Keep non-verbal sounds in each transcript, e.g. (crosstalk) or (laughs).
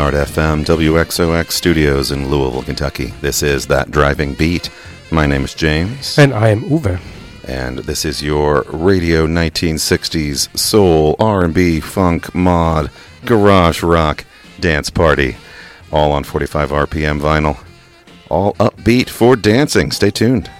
Yard FM WXOX studios in Louisville, Kentucky. This is That Driving Beat. My name is James. And I am Uwe. And this is your radio 1960s soul, R&B, funk, mod, garage rock, dance party. All on 45 RPM vinyl. All upbeat for dancing. Stay tuned.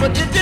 what you do.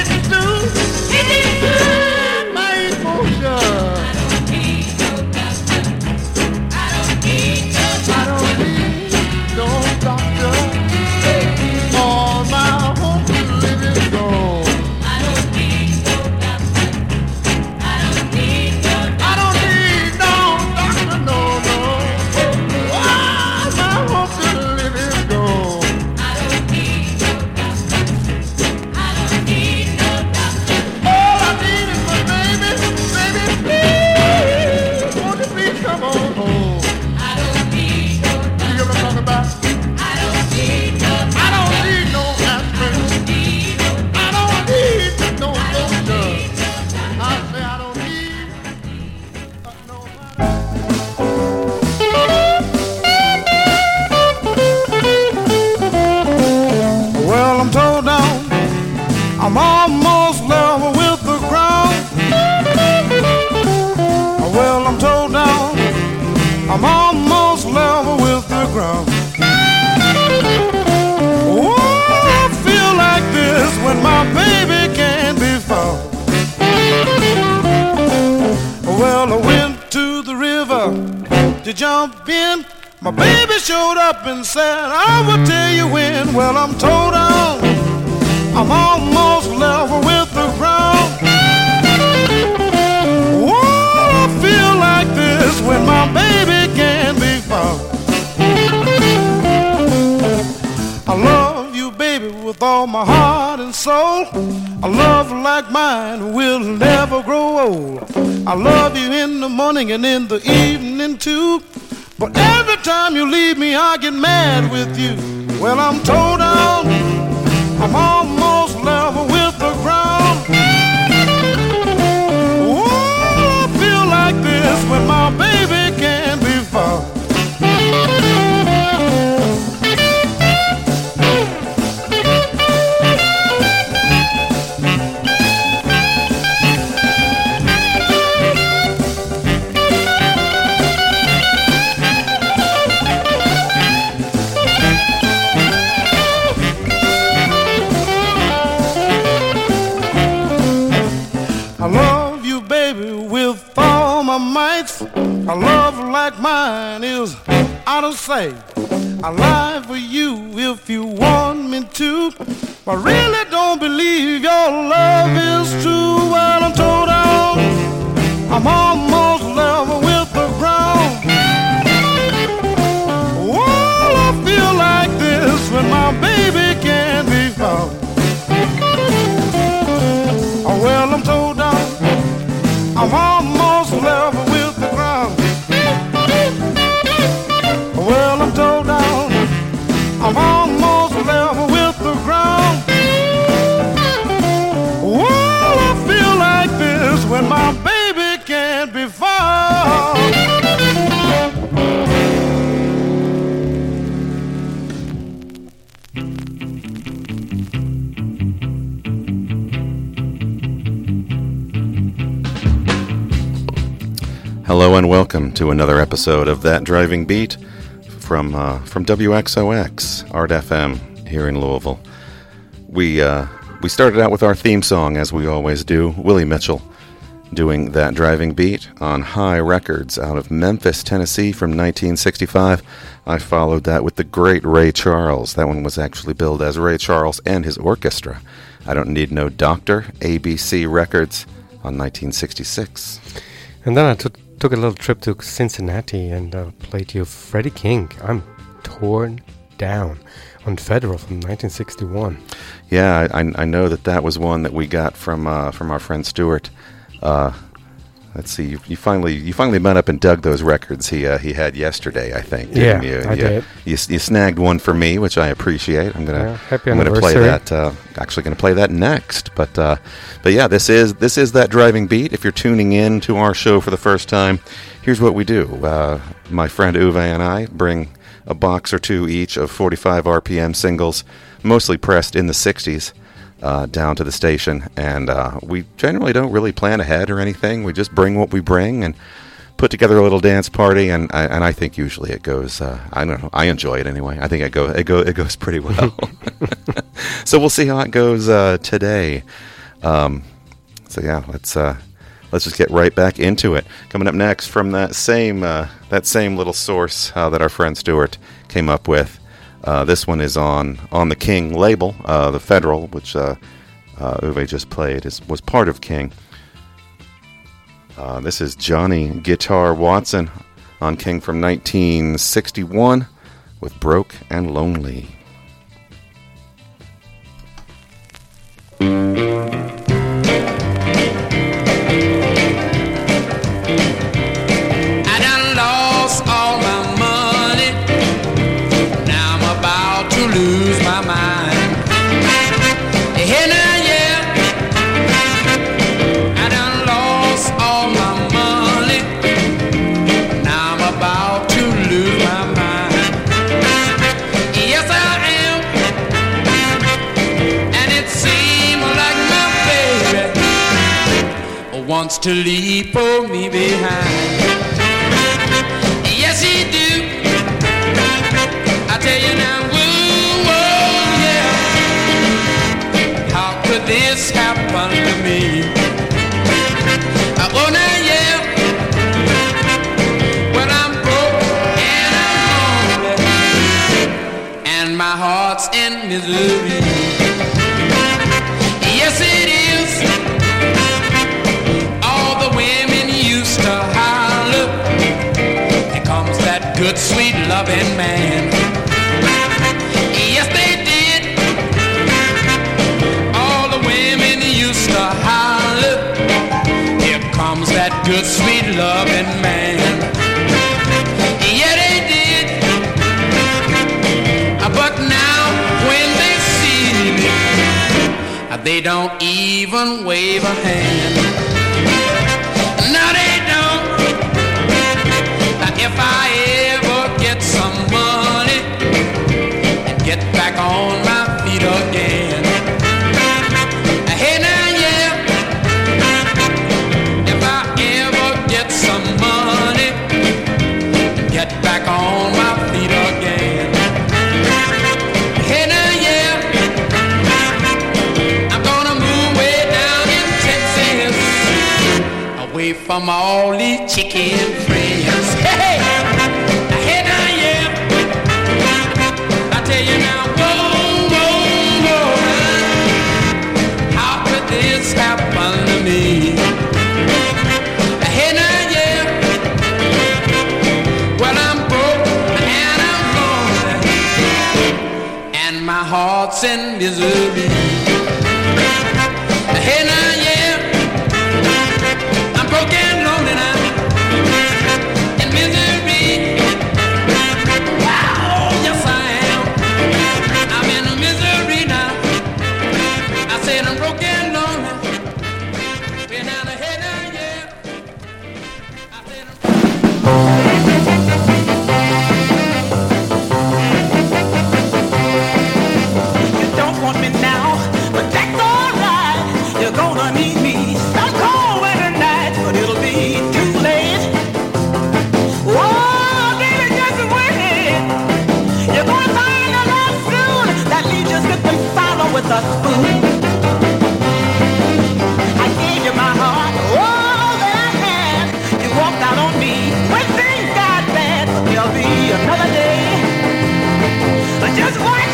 Hello and welcome to another episode of That Driving Beat from uh, from WXOX Art FM here in Louisville. We uh, we started out with our theme song as we always do. Willie Mitchell doing That Driving Beat on Hi Records out of Memphis, Tennessee from 1965. I followed that with the great Ray Charles. That one was actually billed as Ray Charles and his orchestra. I don't need no doctor. ABC Records on 1966. And then I took took a little trip to Cincinnati and uh, played you Freddy King. I'm torn down on Federal from 1961. Yeah, I, I know that that was one that we got from uh, from our friend Stuart. Uh, let's see, you, you finally you finally met up and dug those records he uh, he had yesterday. I think. Yeah, you? I you, did. You, you snagged one for me, which I appreciate. I'm gonna Yeah, happy I'm gonna play that. Uh, actually, gonna play that next. But uh, but yeah, this is this is that driving beat. If you're tuning in to our show for the first time, here's what we do. Uh, my friend Uwe and I bring a box or two each of 45 RPM singles, mostly pressed in the 60s, uh, down to the station. And uh, we generally don't really plan ahead or anything. We just bring what we bring and put together a little dance party. And I, and I think usually it goes. Uh, I don't know. I enjoy it anyway. I think it go it go it goes (laughs) pretty well. (laughs) so we'll see how it goes uh, today. Um, so yeah, let's uh, let's just get right back into it. Coming up next from that same uh, that same little source uh, that our friend Stuart came up with. Uh, this one is on on the King label, uh, the Federal, which uh, uh, Uwe just played, is was part of King. Uh, this is Johnny Guitar Watson on King from 1961 with Broke and Lonely. To leave for me behind. Yes, he do. I tell you now, whoa, yeah. How could this happen to me? Well, I'm broke and I'm lonely, and my heart's in misery. Sweet, loving man. Yes, they did. All the women used to holler. Here comes that good, sweet, loving man. Yeah, they did. But now, when they see me, they don't even wave a hand. Missouri. just one.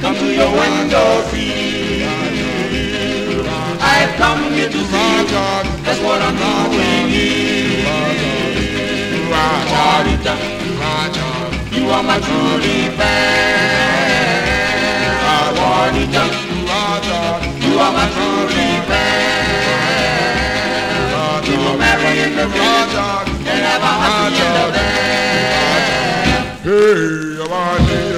Come to your window, see it to Raja. That's what I'm doing here. Raja, you are my truly friend. Raja, you are my truly friend. We will marry in the Raja and have a happy end of that. Hey, Raja.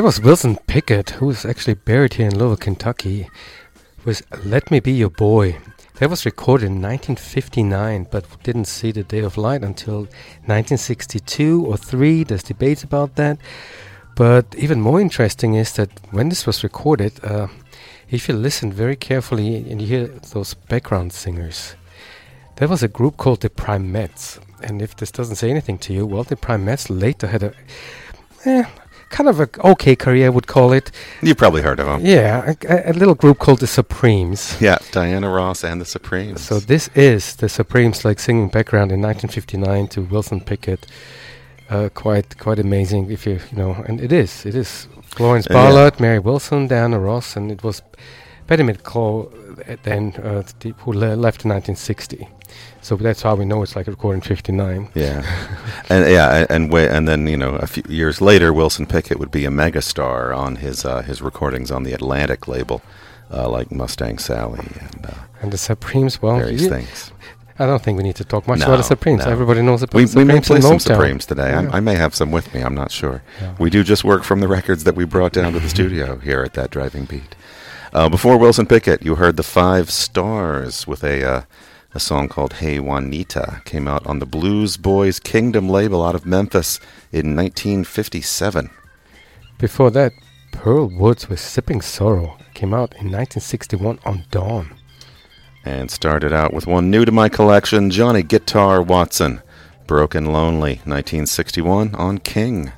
That was Wilson Pickett, who is actually buried here in Louisville, Kentucky, with Let Me Be Your Boy. That was recorded in 1959, but didn't see the day of light until 1962 or 3. There's debates about that. But even more interesting is that when this was recorded, uh, if you listen very carefully and you hear those background singers, there was a group called the Primettes. And if this doesn't say anything to you, well, the Primettes later had a eh, kind of a okay career, I would call it. You probably heard of them. Yeah, a, a little group called the Supremes. Yeah, Diana Ross and the Supremes. So this is the Supremes, like singing background in 1959 to Wilson Pickett. Uh, quite quite amazing if you you know, and it is it is Florence Uh, yeah. Ballard, Mary Wilson, Diana Ross, and it was Betty McCall uh, then uh, the, who le- left in 1960. So that's how we know it's like recording 59. Yeah, (laughs) and yeah, and and, and then you know a few years later, Wilson Pickett would be a megastar on his uh, his recordings on the Atlantic label, uh, like Mustang Sally and uh, And the Supremes, well, various you- things. I don't think we need to talk much No, about the Supremes. no. Everybody knows about We, the we may play some. Supremes today. Yeah. I, I may have some with me. I'm not sure. Yeah. We do just work from the records that we brought down to the studio (laughs) here at that driving beat. Uh, before Wilson Pickett, you heard the Five Stars with a uh, a song called "Hey Juanita." Came out on the Blues Boys Kingdom label out of Memphis in 1957. Before that, Pearl Woods with Sipping Sorrow came out in 1961 on Dawn. And started out with one new to my collection, Johnny Guitar Watson, Broke and Lonely, 1961 on King.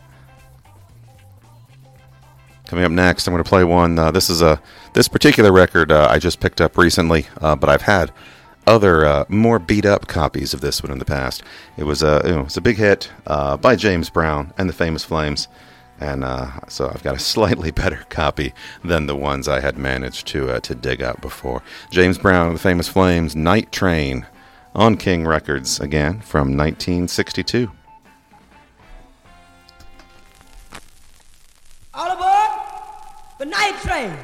Coming up next, I'm going to play one. Uh, this is a this particular record uh, I just picked up recently, uh, but I've had other uh, more beat up copies of this one in the past. It was a it was a big hit uh, by James Brown and the Famous Flames, and uh, so I've got a (laughs) slightly better copy than the ones I had managed to uh, to dig up before. James Brown and the Famous Flames, Night Train, on King Records again from 1962. All aboard the night train.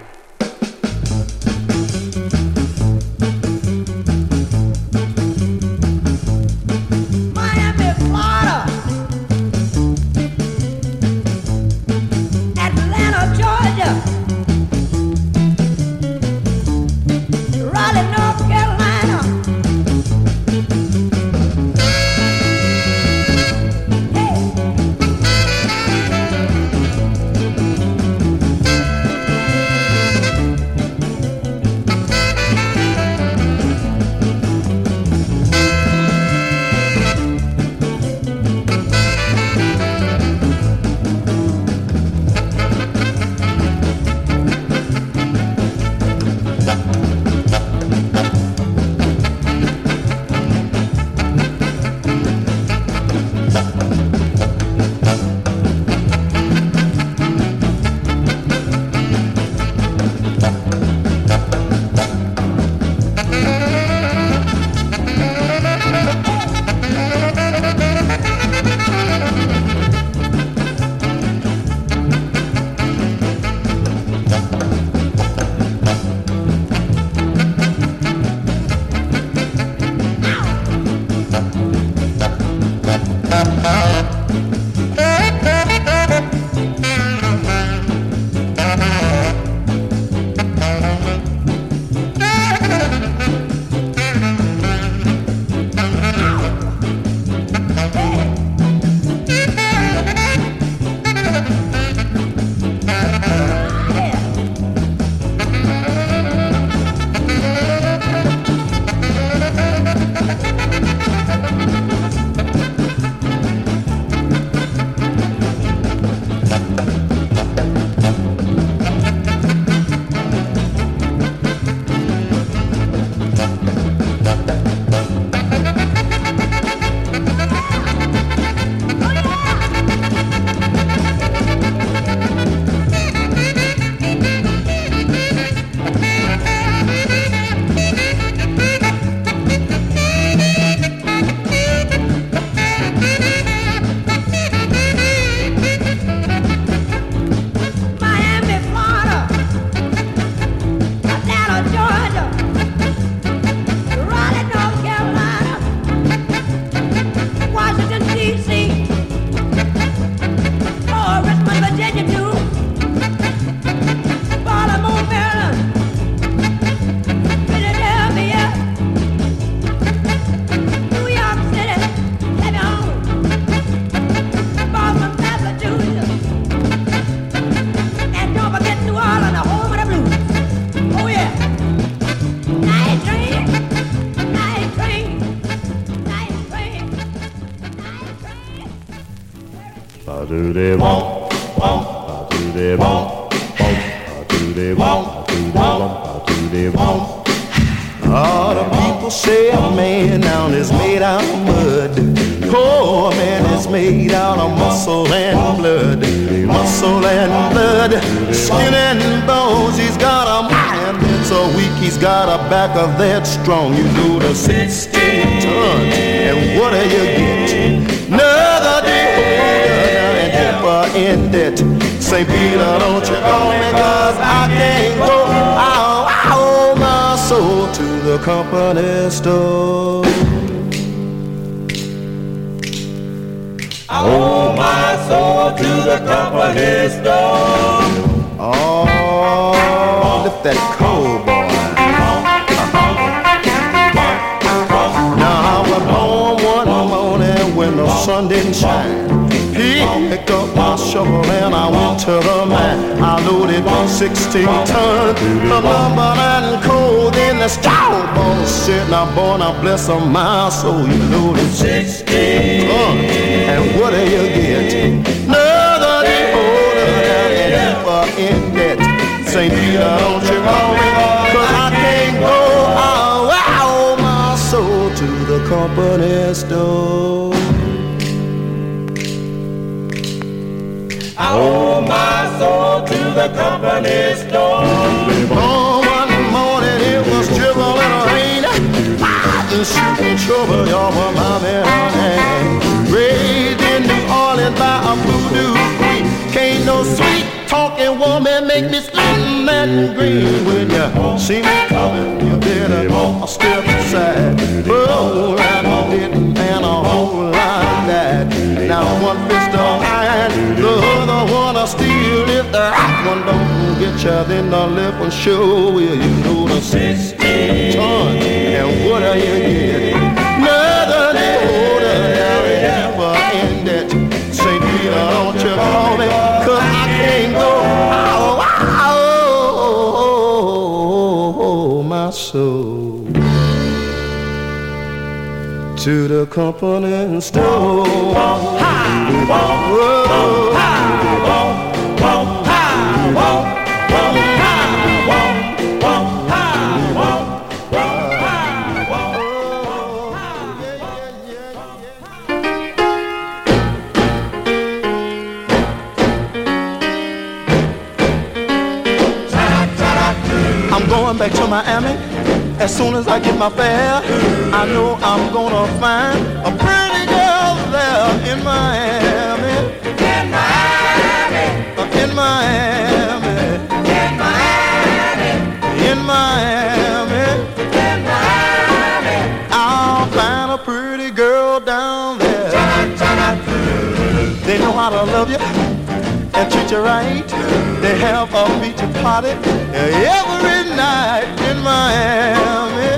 Ba-do-de-bum, bum, ba-do-de-bum, bum, ba-do-de-bum, ba-do-de-bum, ba-do-de-bum. All the people say a man down is made out of mud. Oh, man is made out of muscle and blood. Muscle and blood, skin and bones. He's got a mind that's so weak. He's got a back of that strong. You go to 16 tons, and what do you get? In debt. St. Peter, don't you call me, cause I can't go. I'll, I'll my soul to the company store. I owe my soul to the company store. Oh, lift that coal, boy. Now I was born one morning when the sun didn't shine. Picked up my shovel and I went to the mine. I loaded 16 tons of lumber and coal. in the scout boss said, now boy, now bless of my soul. You loaded 16 tons. And what do you get? Another day older and deeper in debt. St. Peter, don't you call me, cause I can't go. I'll wow my soul to the company store. I owe my soul to the company store. Oh, one morning it was drizzling rain. I Fighting, shooting trouble, y'all were my man. Raised in New Orleans by a voodoo no sweet talking woman make me slim and green. When you see me coming, you better step aside. Oh, I didn't and a whole lot died. Now one fist of iron, the other one of steel. If the hot one don't get you, then the left one sure will. You know the 16 tons, and what do you get? Don't you call me, cause I can't go. Ow, ow, ow, my soul to the company store. Whoa. Going back to Miami as soon as I get my fare. I know I'm gonna find a pretty girl there in Miami. In Miami. In Miami. In Miami. In Miami. In Miami. I'll find a pretty girl down there. They know how to love you and treat you right. They have a beach party every night in Miami.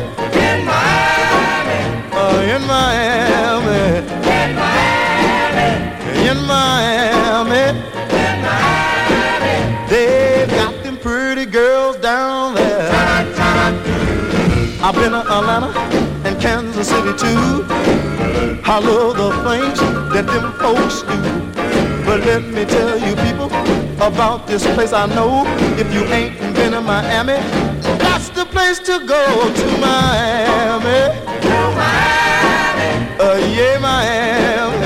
In Miami. Uh, in Miami. In Miami. In Miami. In Miami. They've got them pretty girls down there. I've been to Atlanta and Kansas City too. I love the things that them folks about this place I know. If you ain't been to Miami, that's the place to go to Miami. To Miami. Uh, yeah, Miami.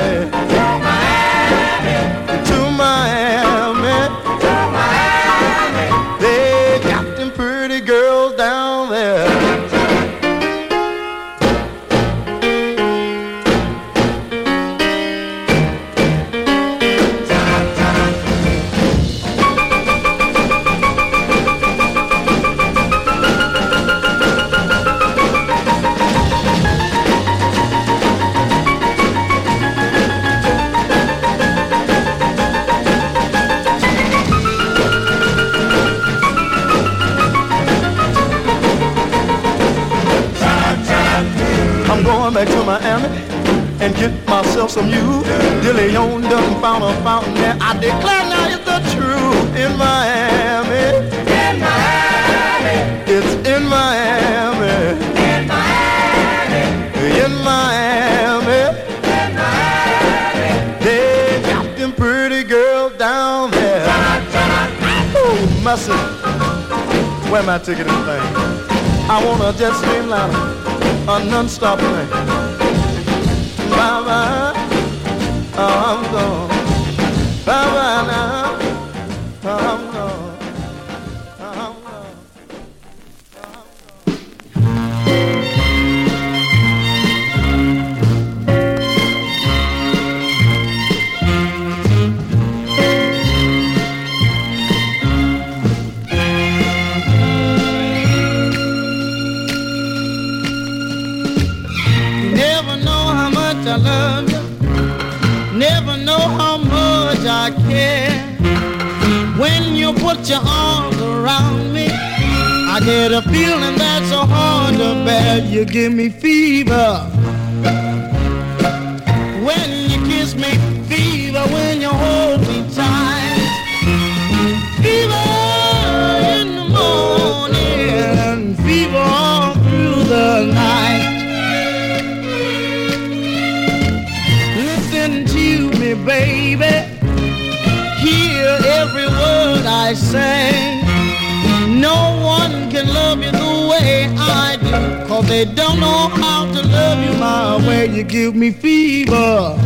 to Miami and get myself some you. De Leon done found a fountain there. I declare now it's the truth in Miami. In Miami. It's in Miami. In Miami. In Miami. They got them pretty girls down there. Oh, mercy. Where my ticket and thing? I wanna jet stream louder, a non-stop thing. Bye, oh, I'm gone. Bye now, get a feeling that's so hard to bear. You give me fever. Don't know how to love you my way. You give me fever.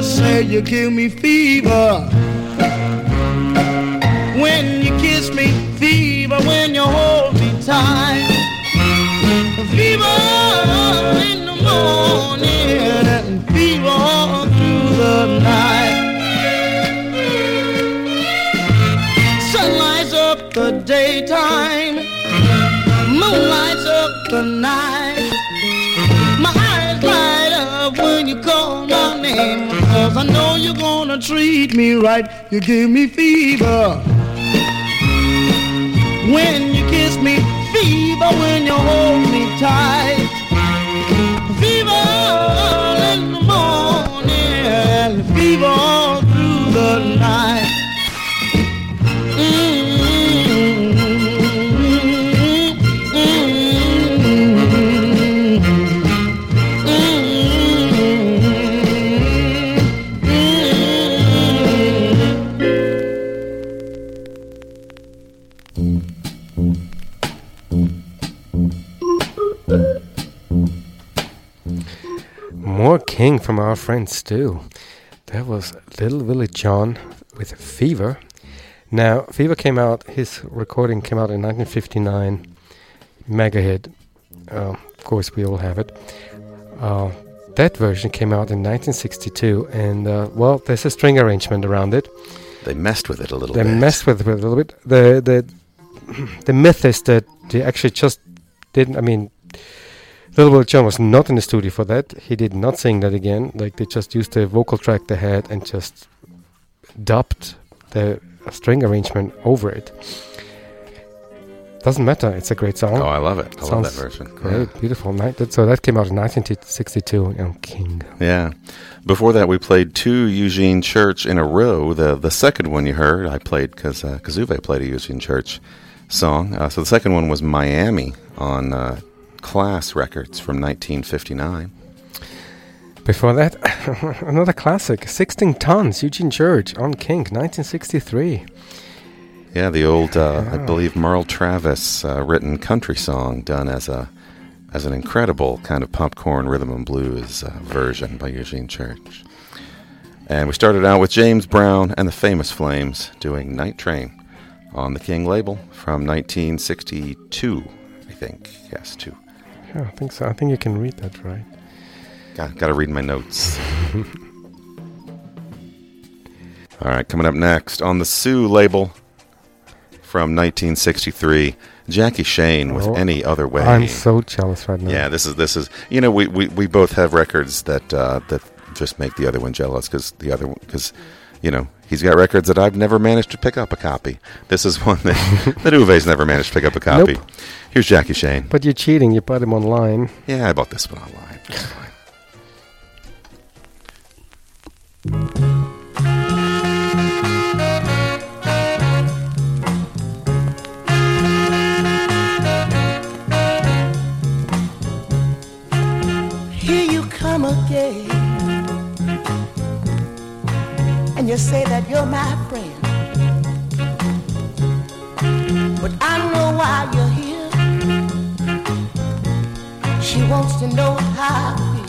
Have say. You give me fever. When you kiss me, fever. When you hold me tight. You're gonna treat me right. You give me fever. When you kiss me, fever when you hold me tight. Fever in the morning, fever through the night. King from our friend Stu. That was Little Willie John with Fever. Now, Fever came out, his recording came out in 1959. Mega hit. Uh, of course, we all have it. Uh, that version came out in 1962, and uh, well, there's a string arrangement around it. They messed with it a little They bit. messed with it a little bit. The the (clears throat) the myth is that they actually just didn't. I mean, Little Will John was not in the studio for that. He did not sing that again. Like they just used the vocal track they had and just dubbed the string arrangement over it. Doesn't matter. It's a great song. Oh, I love it. I love that version. Great, beautiful night. That, so that came out in 1962 on King. Yeah. Before that, we played two Eugene Church in a row. The the second one you heard, I played because uh, Kazuve played a Eugene Church song. Uh, so the second one was Miami on uh, Class Records from 1959. Before that, (laughs) another classic, 16 Tons, Eugene Church on King, 1963. Yeah, the old, uh, I believe, Merle Travis uh, written country song done as a as an incredible kind of popcorn rhythm and blues uh, version by Eugene Church. And we started out with James Brown and the Famous Flames doing Night Train on the King label from 1962, I think. Yes, two. Yeah, I think so. I think you can read that right. Got, got to read my notes. (laughs) All right, coming up next on the Sue label from 1963, Jackie Shane with Oh, Any Other Way. I'm so jealous right now. Yeah, this is this is you know we, we, we both have records that uh, that just make the other one jealous because the other because you know, he's got records that I've never managed to pick up a copy. This is (laughs) one that, that Uwe's never managed to pick up a copy. Nope. Here's Jackie Shane. But you're cheating. You bought him online. Yeah, I bought this one online. (laughs) you say that you're my friend. But I know why you're here. She wants to know how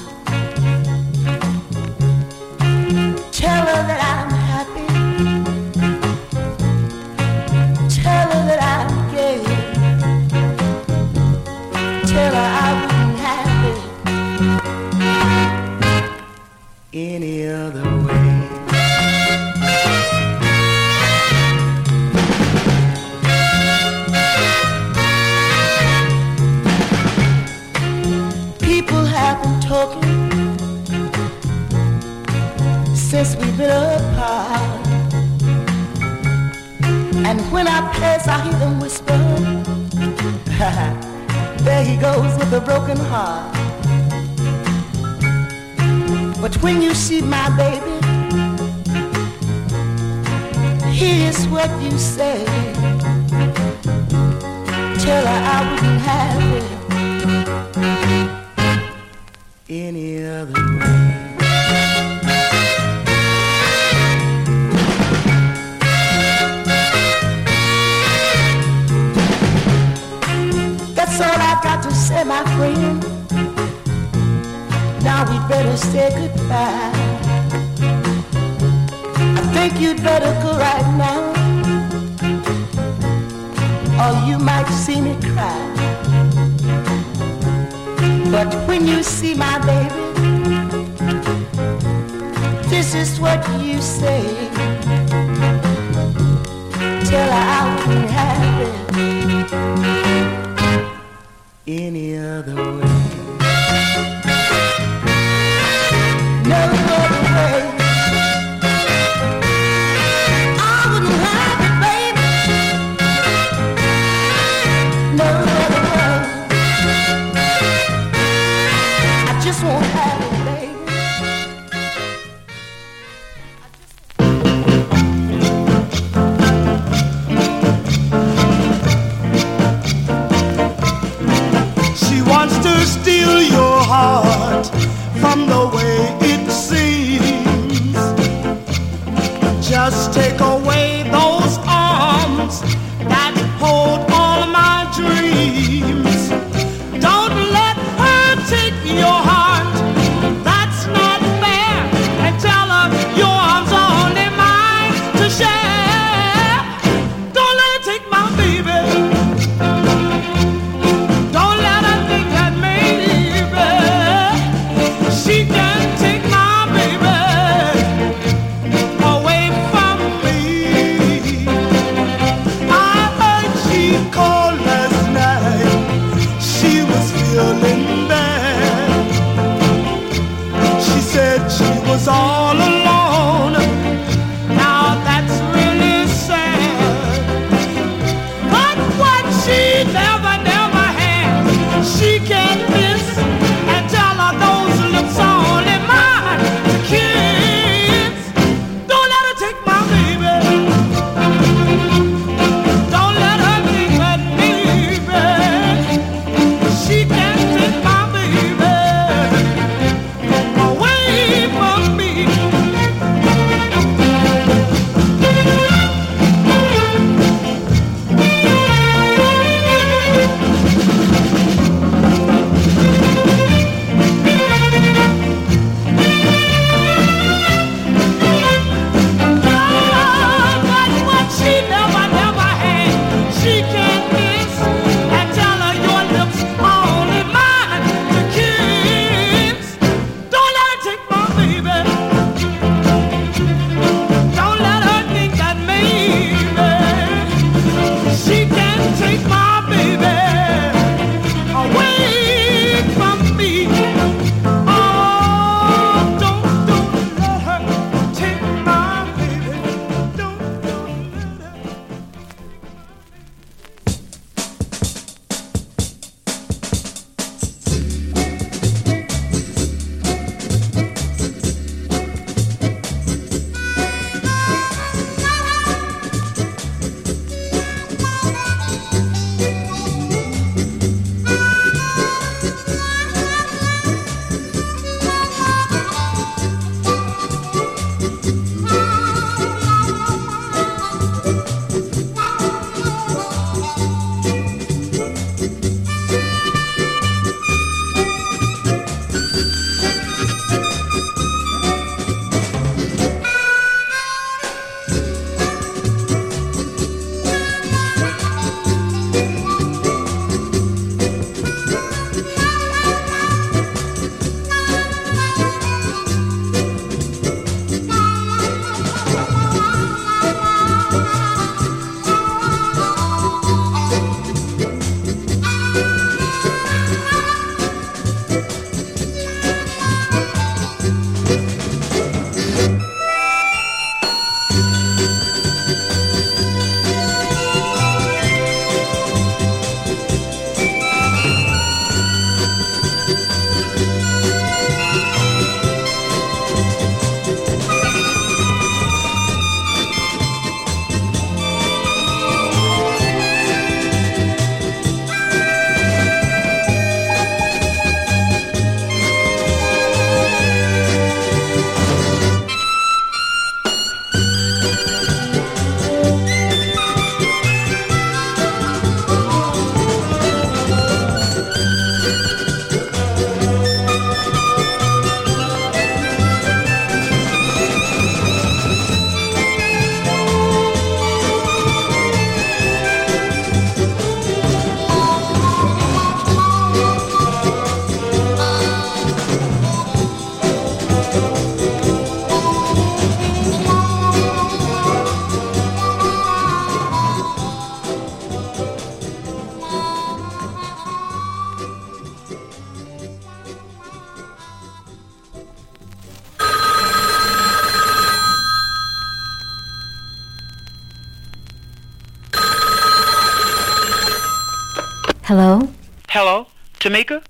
Tamika?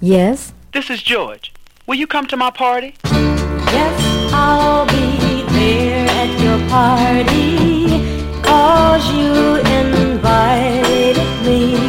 Yes? This is George. Will you come to my party? Yes, I'll be there at your party, cause you invited me.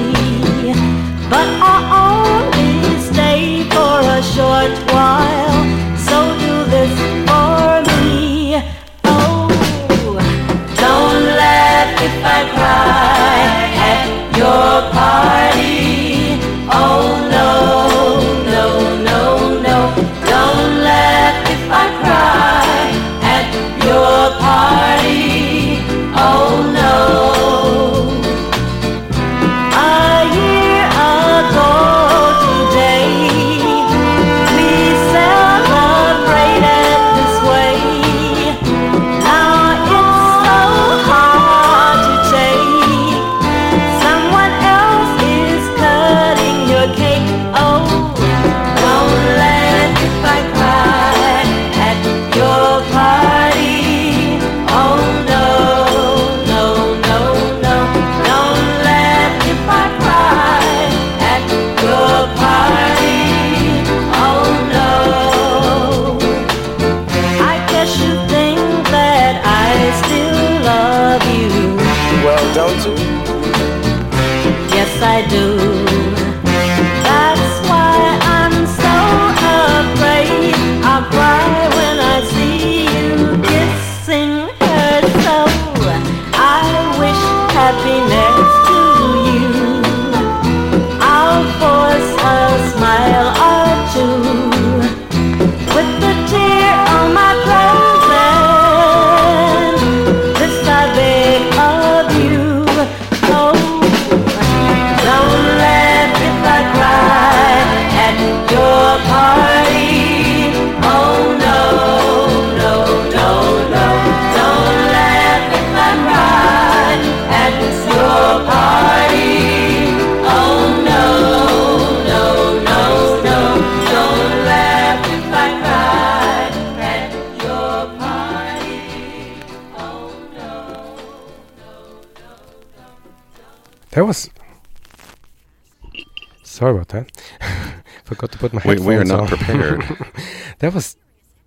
Not prepared. (laughs) that was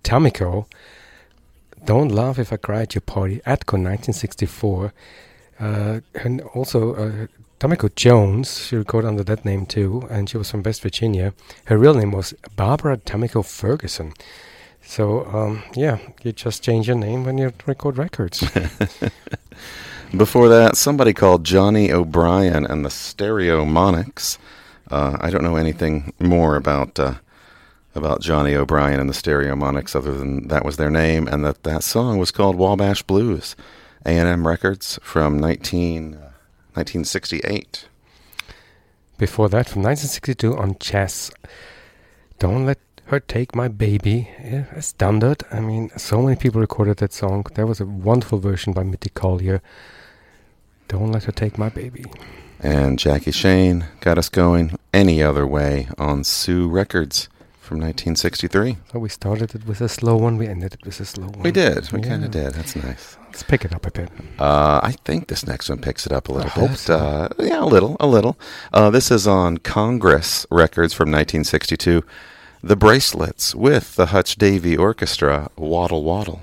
Tamiko. Don't laugh if I cry at your party. Atco, 1964. Uh, and also uh, Tamiko Jones. She recorded under that name too, and she was from West Virginia. Her real name was Barbara Tamiko Ferguson. So um, yeah, you just change your name when you record records. (laughs) Before that, somebody called Johnny O'Brien and the Stereomonics. Uh, I don't know anything more about uh, about Johnny O'Brien and the Stereomonics other than that was their name and that that song was called Wabash Blues. A&M Records from 19, uh, 1968. Before that, from 1962 on Chess, Don't Let Her Take My Baby. Yeah, a standard. I mean, so many people recorded that song. There was a wonderful version by Mitty Collier. Don't Let Her Take My Baby. And Jackie Shane got us going any other way on Sue Records from 1963. So we started it with a slow one, we ended it with a slow one. We did. We kind of did. That's nice. Let's pick it up a bit. Uh, I think this next one picks it up a little hope bit. so. Uh, yeah, a little, a little. Uh, this is on Congress Records from 1962. The Bracelets with the Hutch Davie Orchestra, Waddle Waddle.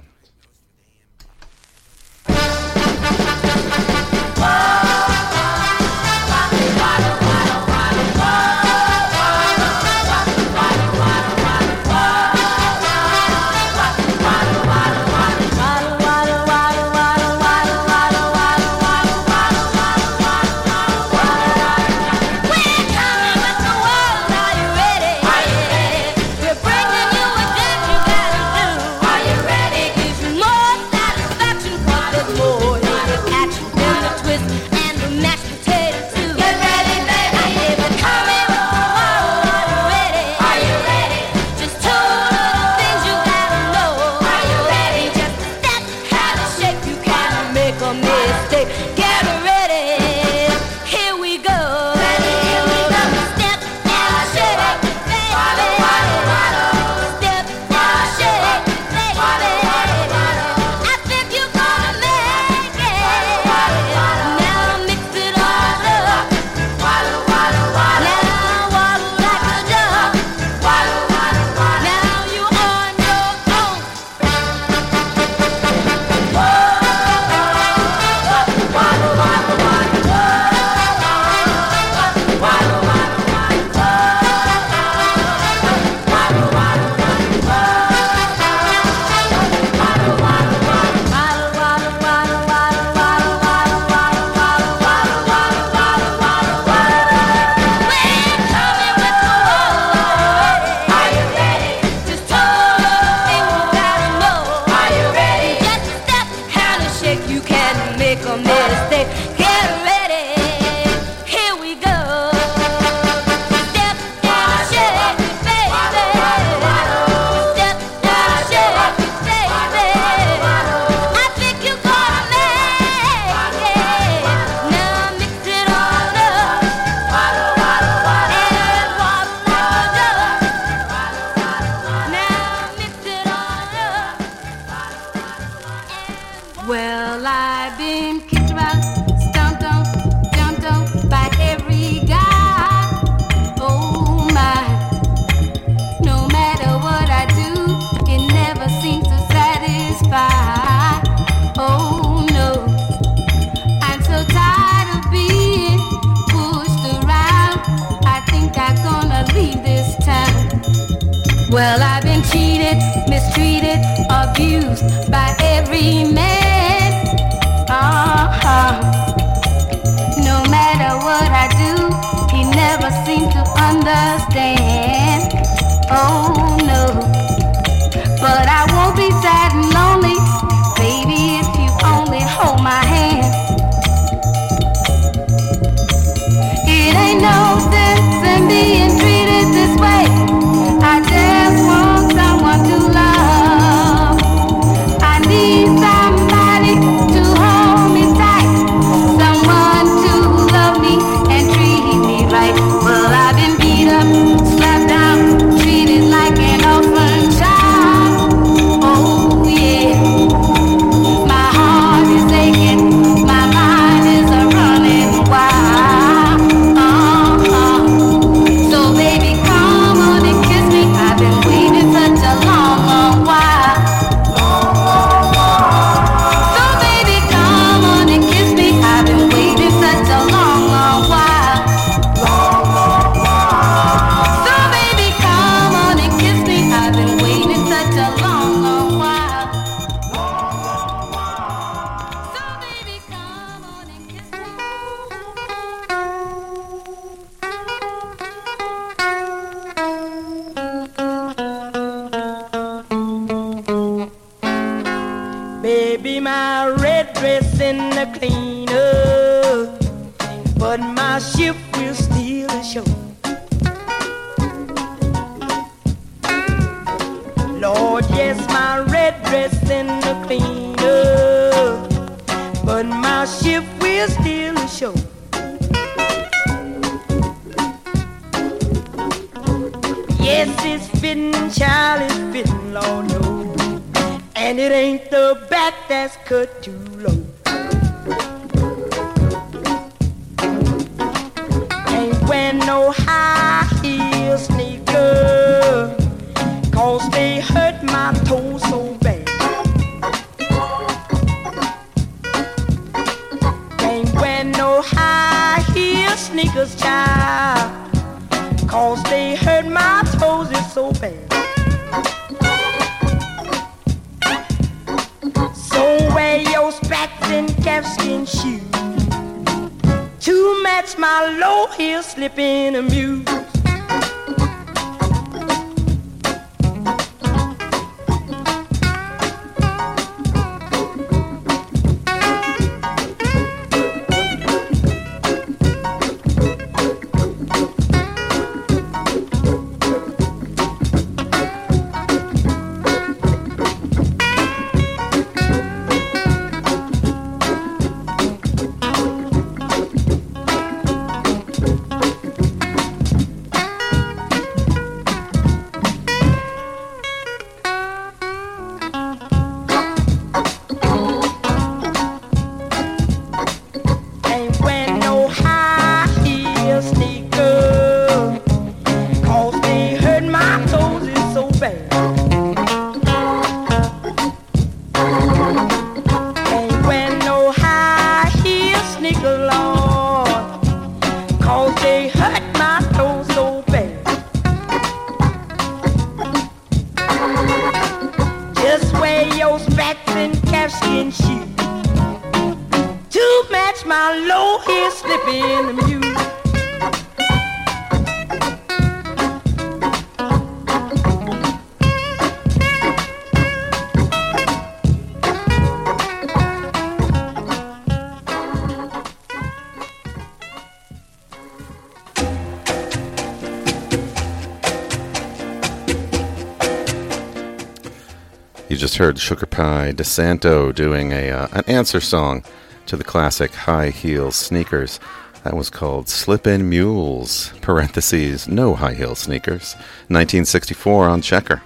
Just heard Sugar Pie DeSanto doing a uh, an answer song to the classic High Heel Sneakers. That was called Slippin' Mules, parentheses, no high heel sneakers, 1964 on Checker.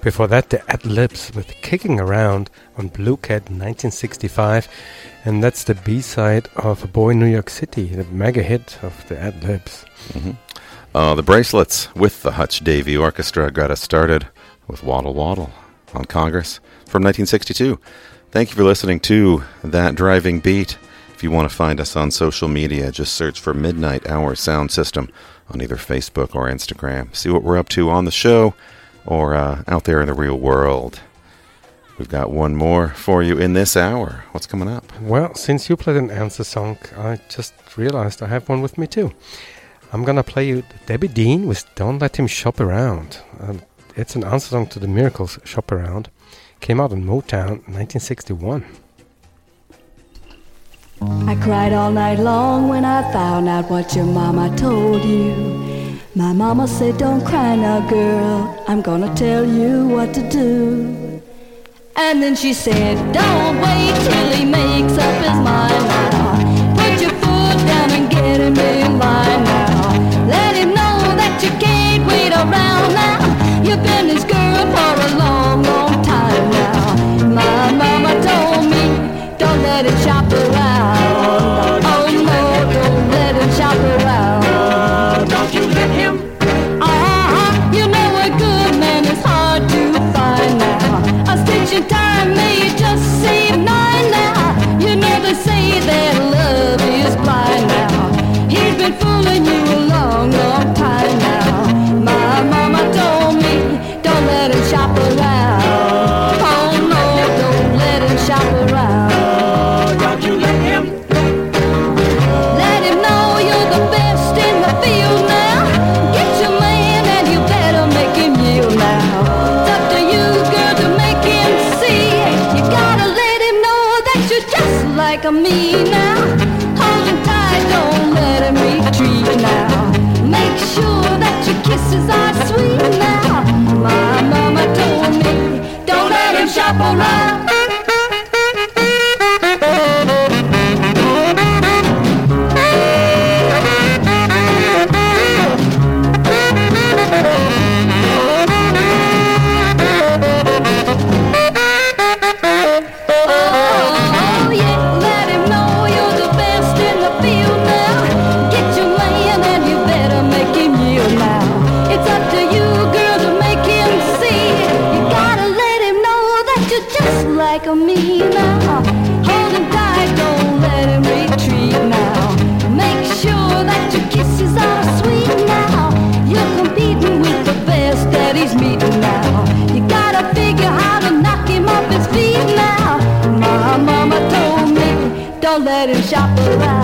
Before that, the Ad Libs with Kicking Around on Blue Cat 1965. And that's the B side of A Boy in New York City, the mega hit of the Ad Libs. hmm Uh, the Bracelets with the Hutch Davie Orchestra got us started with Waddle Waddle on Congress from 1962. Thank you for listening to That Driving Beat. If you want to find us on social media, just search for Midnight Hour Sound System on either Facebook or Instagram. See what we're up to on the show or uh, out there in the real world. We've got one more for you in this hour. What's coming up? Well, since you played an answer song, I just realized I have one with me too. I'm gonna play you Debbie Dean with Don't Let Him Shop Around. Um, it's an answer song to the Miracles Shop Around. Came out in Motown 1961. I cried all night long when I found out what your mama told you. My mama said, Don't cry now, girl. I'm gonna tell you what to do. And then she said, Don't wait till he makes up his mind now. Put your foot down and get him in line now. Let him know that you can't wait around girl shop around.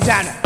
One time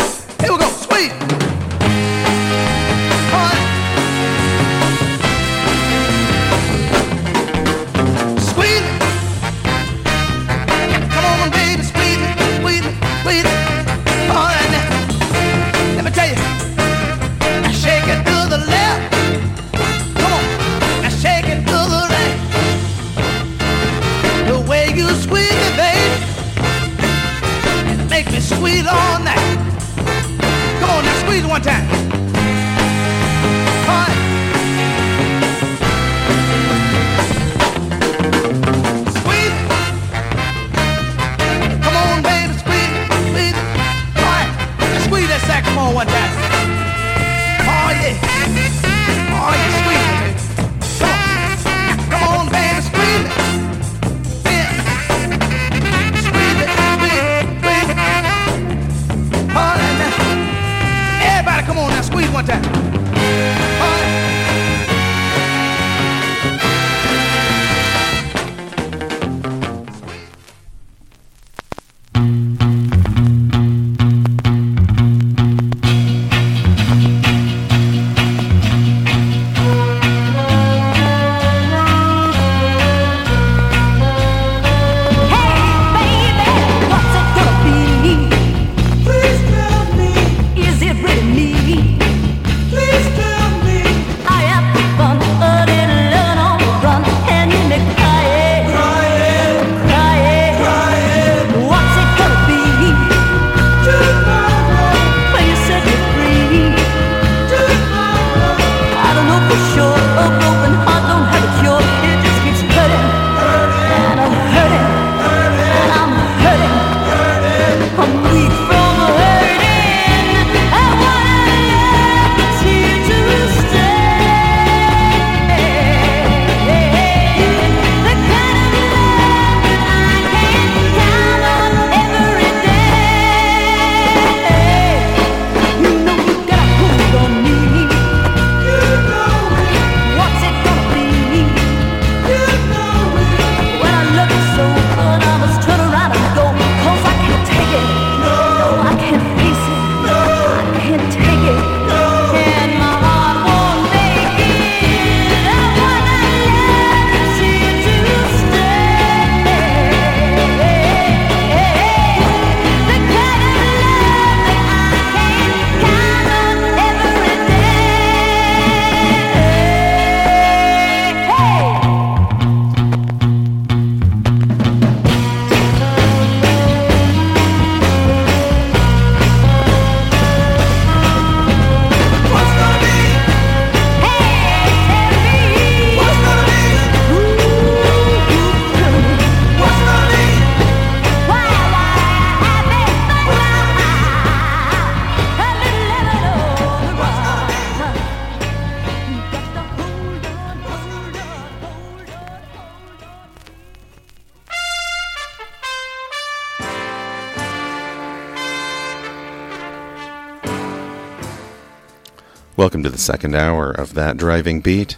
second hour of that driving beat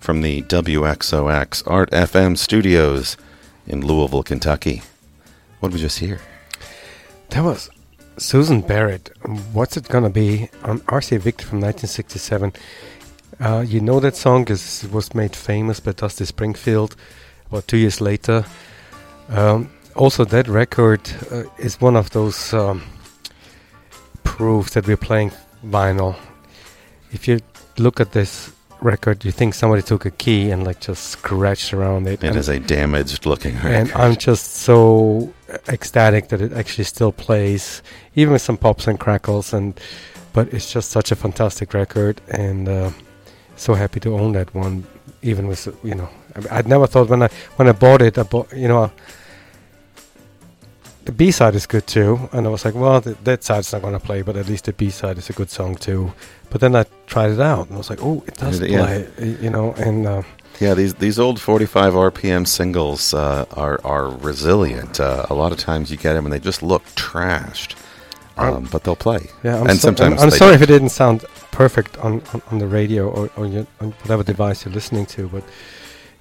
from the WXOX Art FM studios in Louisville, Kentucky. What did we just hear? That was Susan Barrett. What's it gonna be on RCA Victor from 1967? Uh, you know that song is was made famous by Dusty Springfield about two years later. Um, also, that record uh, is one of those um, proofs that we're playing vinyl. If you look at this record, you think somebody took a key and like just scratched around it. It and is a damaged looking record. and I'm just so ecstatic that it actually still plays, even with some pops and crackles. And but it's just such a fantastic record, and uh, so happy to own that one. Even with you know, I'd never thought when I when I bought it, I bought you know. The B side is good too, and I was like, well, th- that side's not going to play, but at least the B side is a good song too. But then I tried it out, and I was like, oh, it does Yeah. play, you know, and uh, Yeah, these these old 45 RPM singles uh, are are resilient. Uh, a lot of times you get them and they just look trashed, um, but they'll play. Yeah, I'm and so- sometimes I'm, I'm sorry don't. if it didn't sound perfect on, on, on the radio or, or your, on whatever device you're listening to, but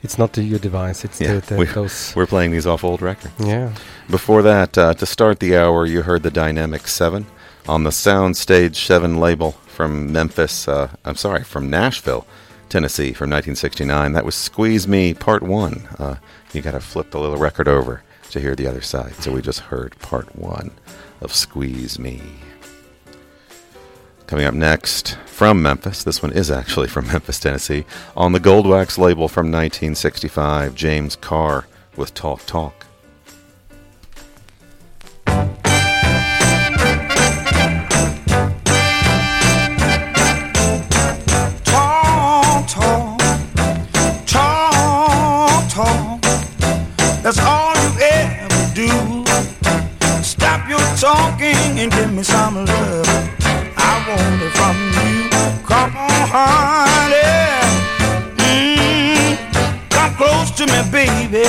it's not the, your device. It's Yeah, the, the, we, those. we're playing these off old records. Yeah. Before that, uh, to start the hour, you heard the Dynamic Seven on the Soundstage Seven label from Memphis. Uh, I'm sorry, from Nashville, Tennessee, from 1969. That was "Squeeze Me" Part One. Uh, you got to flip the little record over to hear the other side. So we just heard Part One of "Squeeze Me." Coming up next from Memphis, this one is actually from (laughs) Memphis, Tennessee, on the Goldwax label from 1965, James Carr with Talk Talk. Talk, talk, talk, talk. That's all you ever do. Stop your talking and give me some love. Close to me, baby,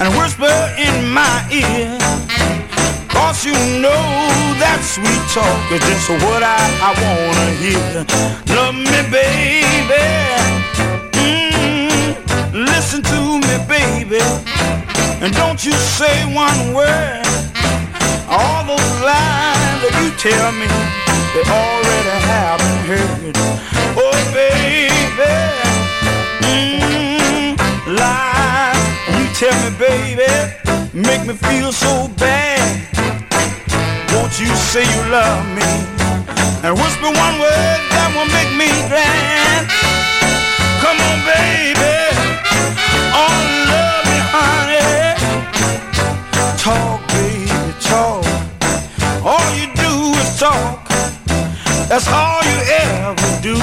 and whisper in my ear. Cause you know that sweet talk is just what I, I wanna hear. Love me, baby. Mm, listen to me, baby. And don't you say one word. All those lies that you tell me, they already have been heard. Oh, baby. Mm, tell me, baby, make me feel so bad. Won't you say you love me and whisper one word that will make me glad? Come on, baby, oh love me, honey. Talk, baby, talk. All you do is talk. That's all you ever do.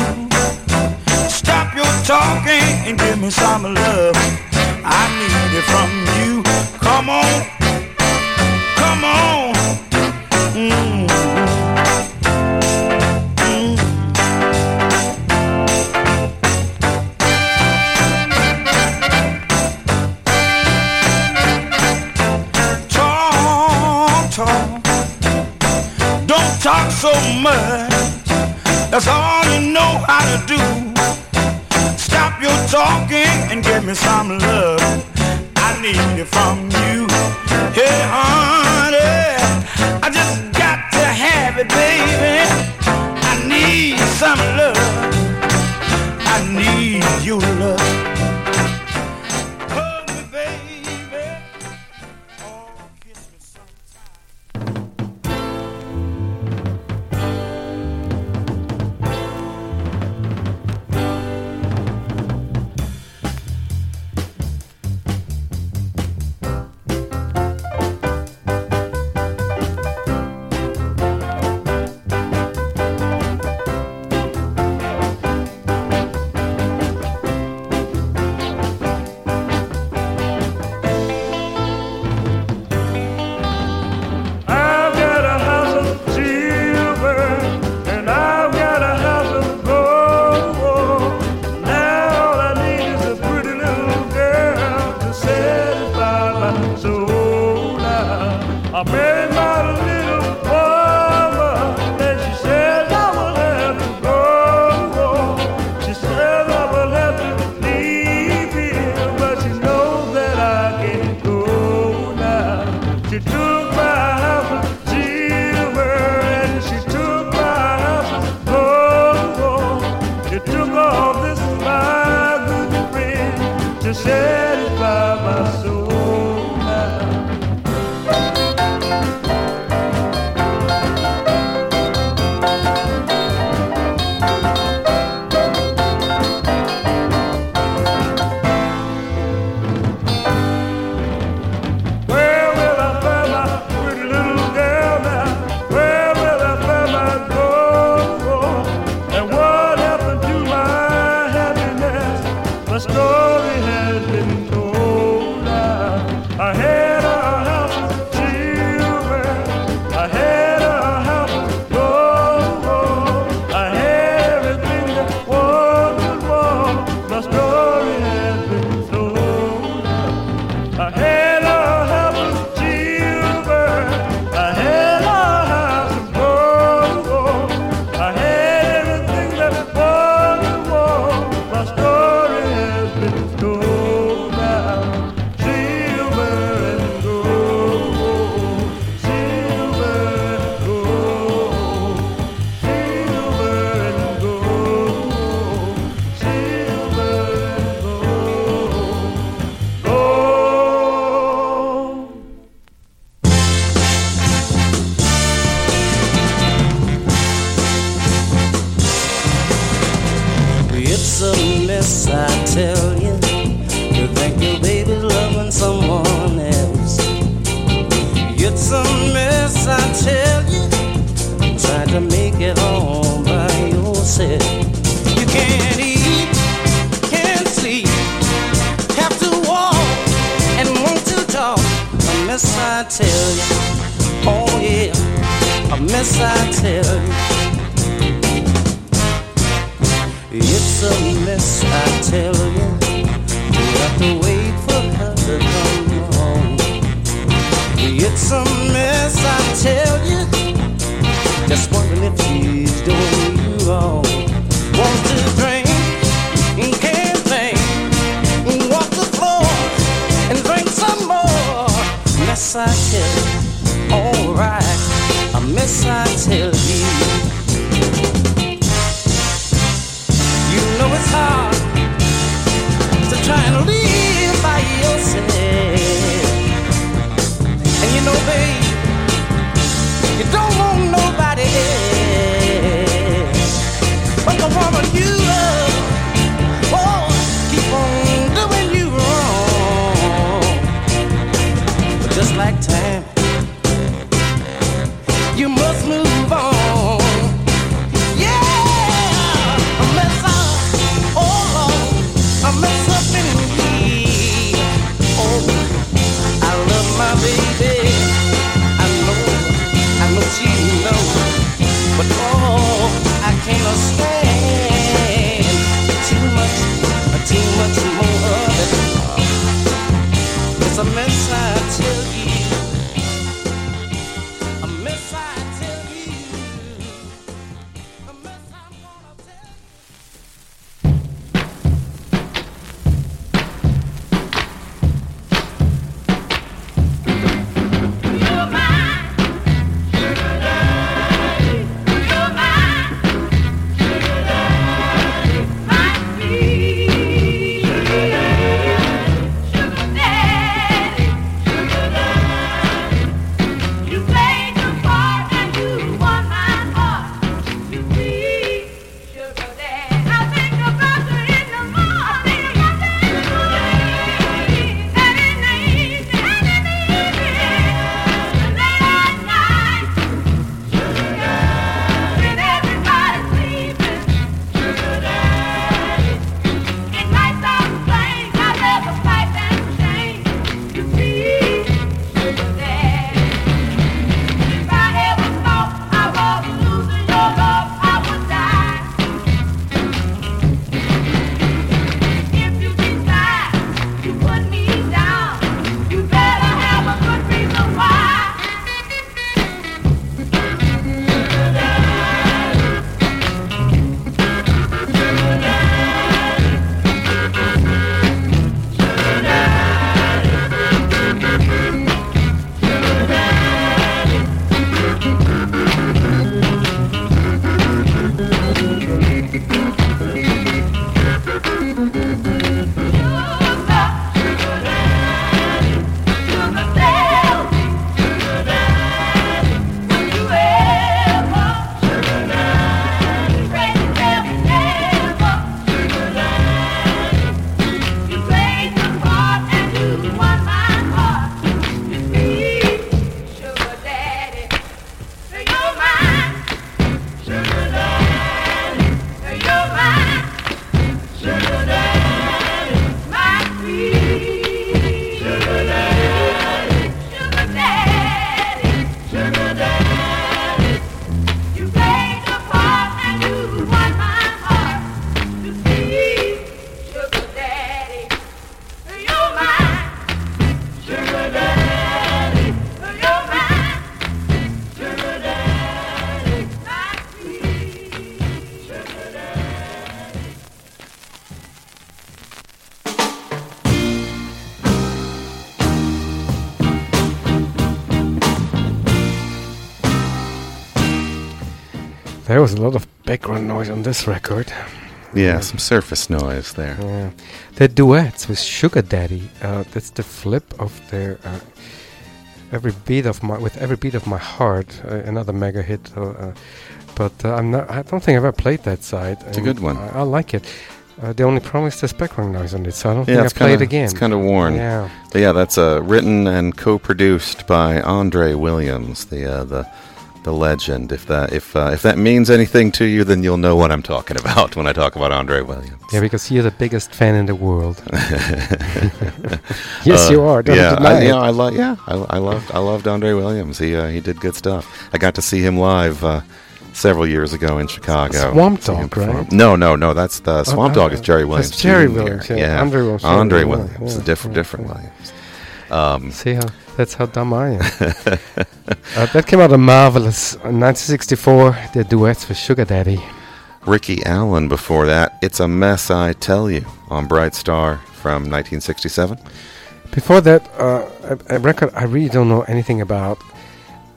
Stop your talking and give me some love. I need it from you. Come on, come on. Mm. Talk, talk. Don't talk so much. That's all you know how to do. Talking and give me some love. I need it from you. Hey, honey, I just got to have it, baby. I need some love. I need your love. There was a lot of background noise on this record. Yeah, some surface noise there. Yeah. The Du-Ettes with Sugar Daddy. Uh, that's the flip of their uh, every beat of my with every beat of my heart. Uh, another mega hit. Uh, uh, but uh, I'm not. I don't think I've ever played that side. It's a good one. I, I like it. Uh, the only problem is there's background noise on it, so I don't Yeah, think I play it again. It's kind of worn. Yeah. But yeah, that's uh, written and co-produced by Andre Williams, the uh, the the legend. If that if uh, if that means anything to you, then you'll know what I'm talking about when I talk about Andre Williams. Yeah, because you're the biggest fan in the world. (laughs) (laughs) yes, you are. Don't Uh, yeah, I, it. yeah, I love. Yeah, I, I loved. I loved Andre Williams. He uh, he did good stuff. I got to see him live uh, several years ago in Chicago. Swamp Dogg, right? No, no, no. That's the Swamp uh, Dog. Is Jerry Williams. Jerry. Williams, yeah. Yeah, Andre Williams, Andre yeah, Williams. yeah, a different, different yeah. Williams. Um, See how that's how dumb I am. (laughs) uh, that came out of Mar-V-Lus in 1964. their Du-Ettes with Sugar Daddy. Ricky Allen before that. It's a mess, I tell you, on Bright Star from 1967. Before that, uh, a, a record I really don't know anything about,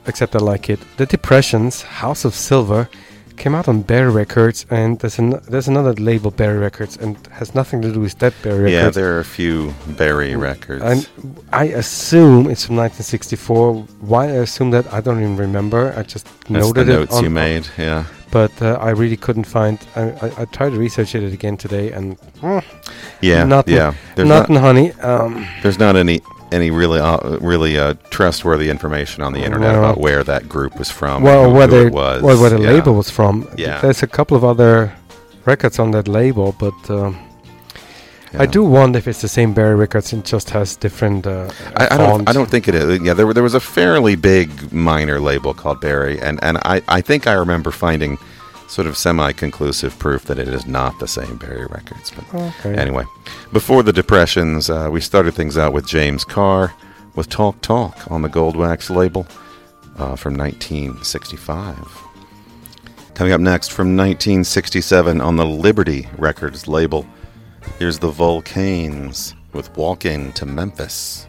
except I like it. The Depressions, House of Silver, came out on Bear Records, and there's an, there's another label, Bear Records, and has nothing to do with that Bear Records. Yeah, there are a few Barry records. And I assume it's from 1964. Why I assume that I don't even remember. I just That's the noted it notes you made, yeah. But uh, I really couldn't find. I, I, I tried to research it again today, and mm, Yeah, nothing, yeah. There's nothing, not- honey. Um, There's not any any really uh, really uh, trustworthy information on the internet No. about where that group was from. well, who, who it was, well, where the yeah. label was from. Yeah. There's a couple of other records on that label, but. Um, I do wonder if it's the same Barry Records and just has different. Uh, I, I don't. I don't think it is. Yeah, there, there was a fairly big minor label called Barry, and and I, I think I remember finding sort of semi-conclusive proof that it is not the same Barry Records. But Okay. anyway, before the depressions, uh, we started things out with James Carr with Talk Talk on the Goldwax label uh, from 1965. Coming up next from 1967 on the Liberty Records label, here's the Vulcanes with Walkin' to Memphis.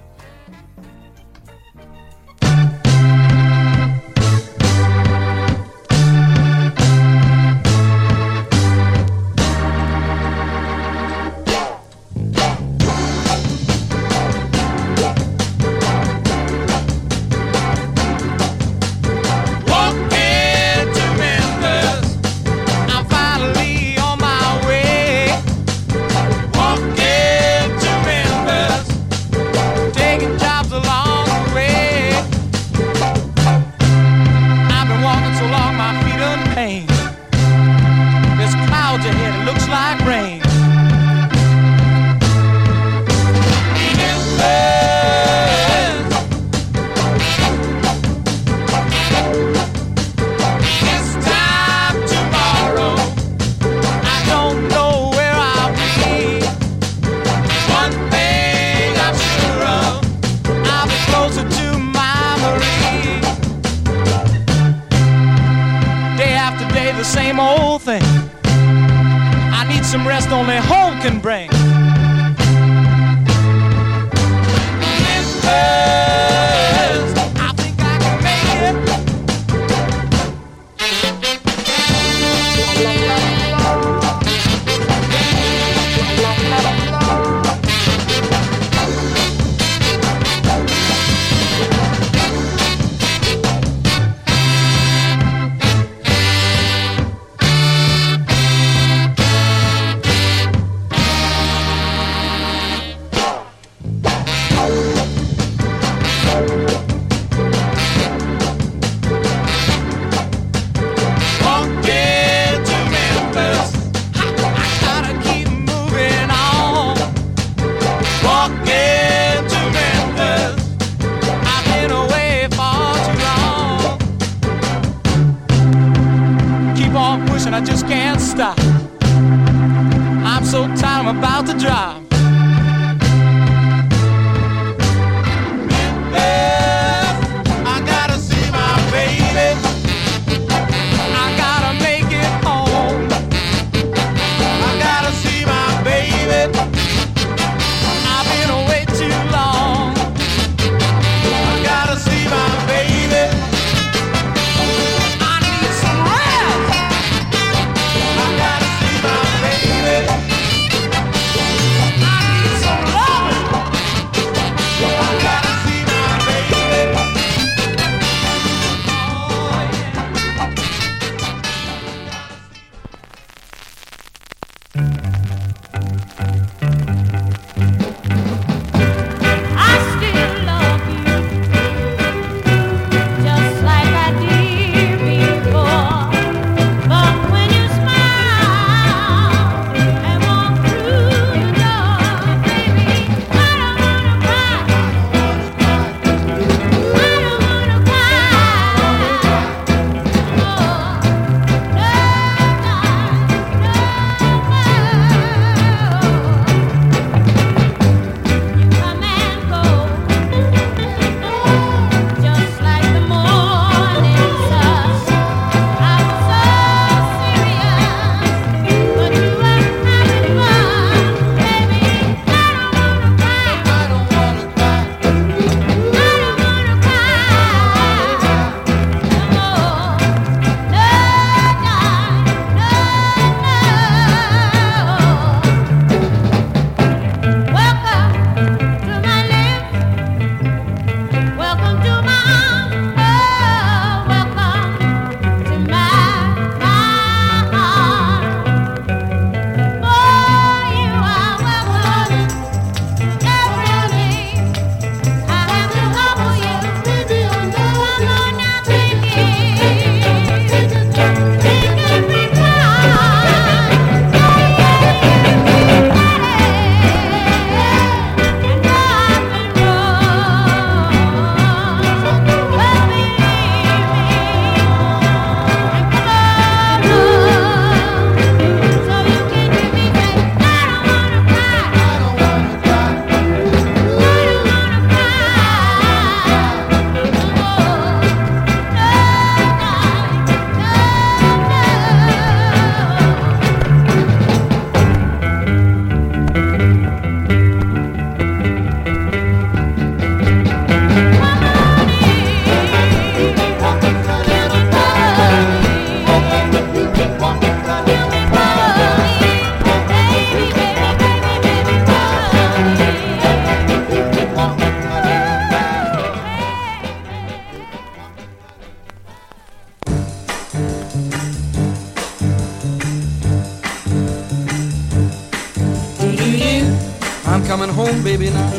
Baby, now.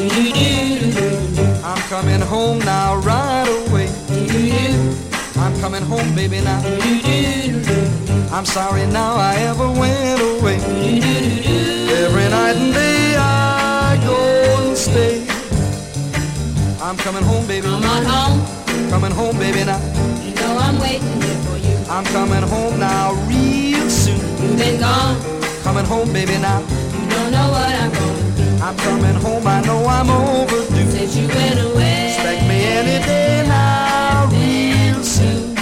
I'm coming home now, right away. I'm coming home, baby, now. I'm sorry now I ever went away. Every night and day I go and stay. I'm coming home, baby. Come on home. Coming home, baby, now. You know I'm waiting here for you. I'm coming home now, real soon. You've been gone. Coming home, baby, now. Coming home, I know I'm overdue. Since you went away. Expect me any day now, real soon.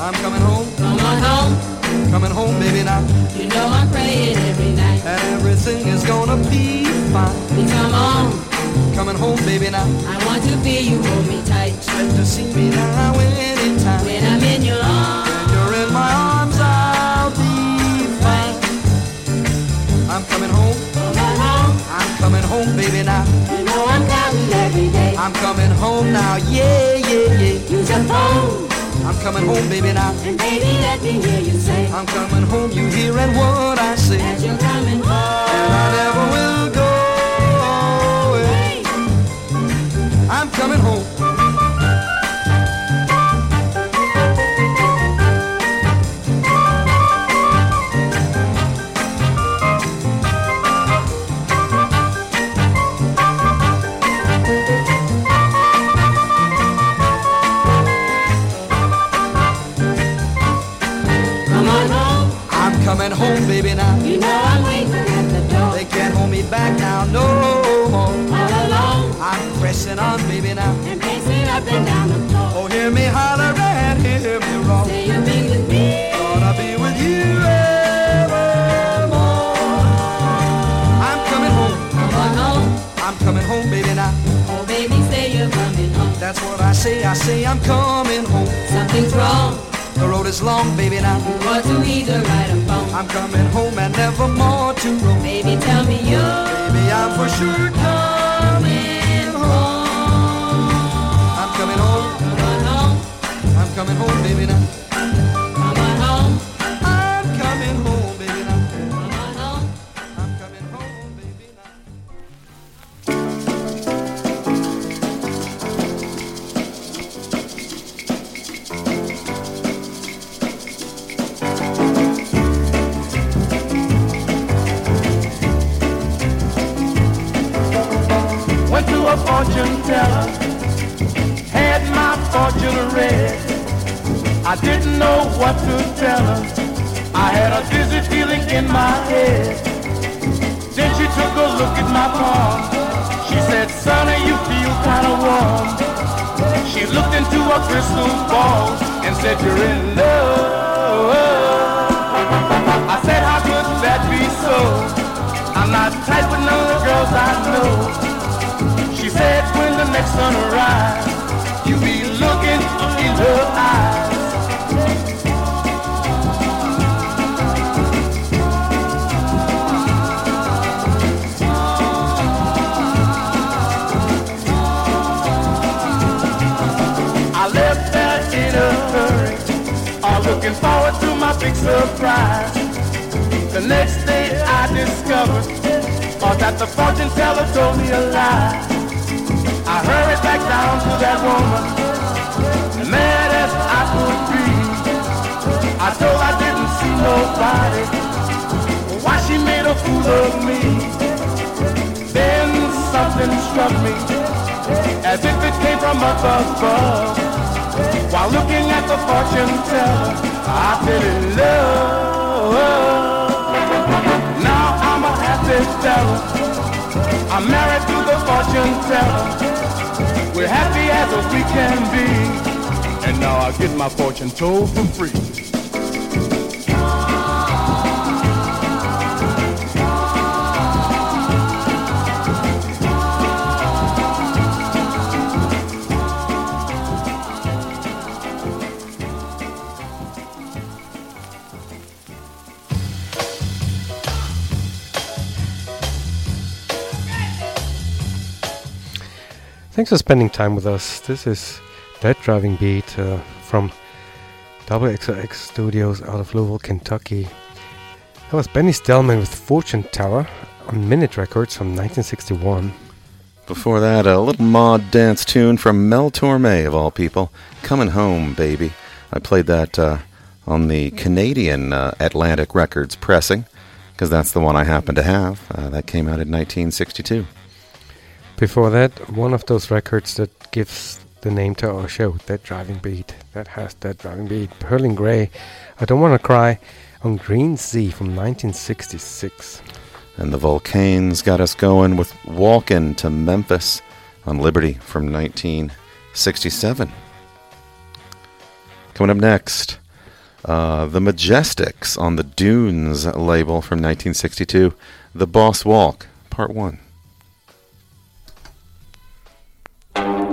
I'm coming home. Come on home. Coming home, baby, now. You know I'm praying every night. And everything is gonna be fine. Come on. Coming home, baby, now. I want to feel you hold me tight. Expect to see me now coming home now, yeah, yeah, yeah. Use your phone. I'm coming home, baby, now. And baby, let me hear you say. I'm coming home, you hearing what I say. That you're coming home. And I never will go away. I'm coming home. Hear me holler and hear me roar. Say you'll be with me. Gonna be with you evermore. I'm coming home. Come on home. I'm coming home, baby, now. Oh, baby, say you're coming home. That's what I say. I say I'm coming home. Something's wrong. The road is long, baby, now. You want to either right or wrong. I'm coming home and never more to roam. Baby, tell me you're Baby, I'm for sure coming coming home, baby, now. What to tell her. I had a dizzy feeling in my head. Then she took a look at my palm. She said, Sonny, you feel kind of warm. She looked into a crystal ball and said, You're in love. I said, How could that be so? I'm not tight with none of the girls I know. She said when the next sun arrives, you'll be looking in her eyes. Looking forward to my big surprise. The next day I discovered or that the fortune teller told me a lie. I hurried back down to that woman, mad as I could be. I told I didn't see nobody, why she made a fool of me. Then something struck me, as if it came from up above. While looking at the fortune teller, I fell in love. Now I'm a happy fella. I'm married to the fortune teller. We're happy as we can be. And now I get my fortune told for free. Thanks for spending time with us. This is That Driving Beat uh, from WXOX Studios out of Louisville, Kentucky. That was Benny Spellman with Fortune Teller. on Minit Records from 1961. Before that, a little mod dance tune from Mel Torme, of all people. Coming Home, Baby. I played that uh, on the Canadian uh, Atlantic Records pressing, because that's the one I happen to have. Uh, that came out in 1962. Before that, one of those records that gives the name to our show, That Driving Beat. That has That Driving Beat. Pearlean Gray, I Don't Want to Cry, on Green Sea from 1966. And the Vulcanes got us going with Walkin' to Memphis on Liberty from 1967. Coming up next, uh, the Majestics on the Dunes label from 1962, The Boss Walk, Part 1. I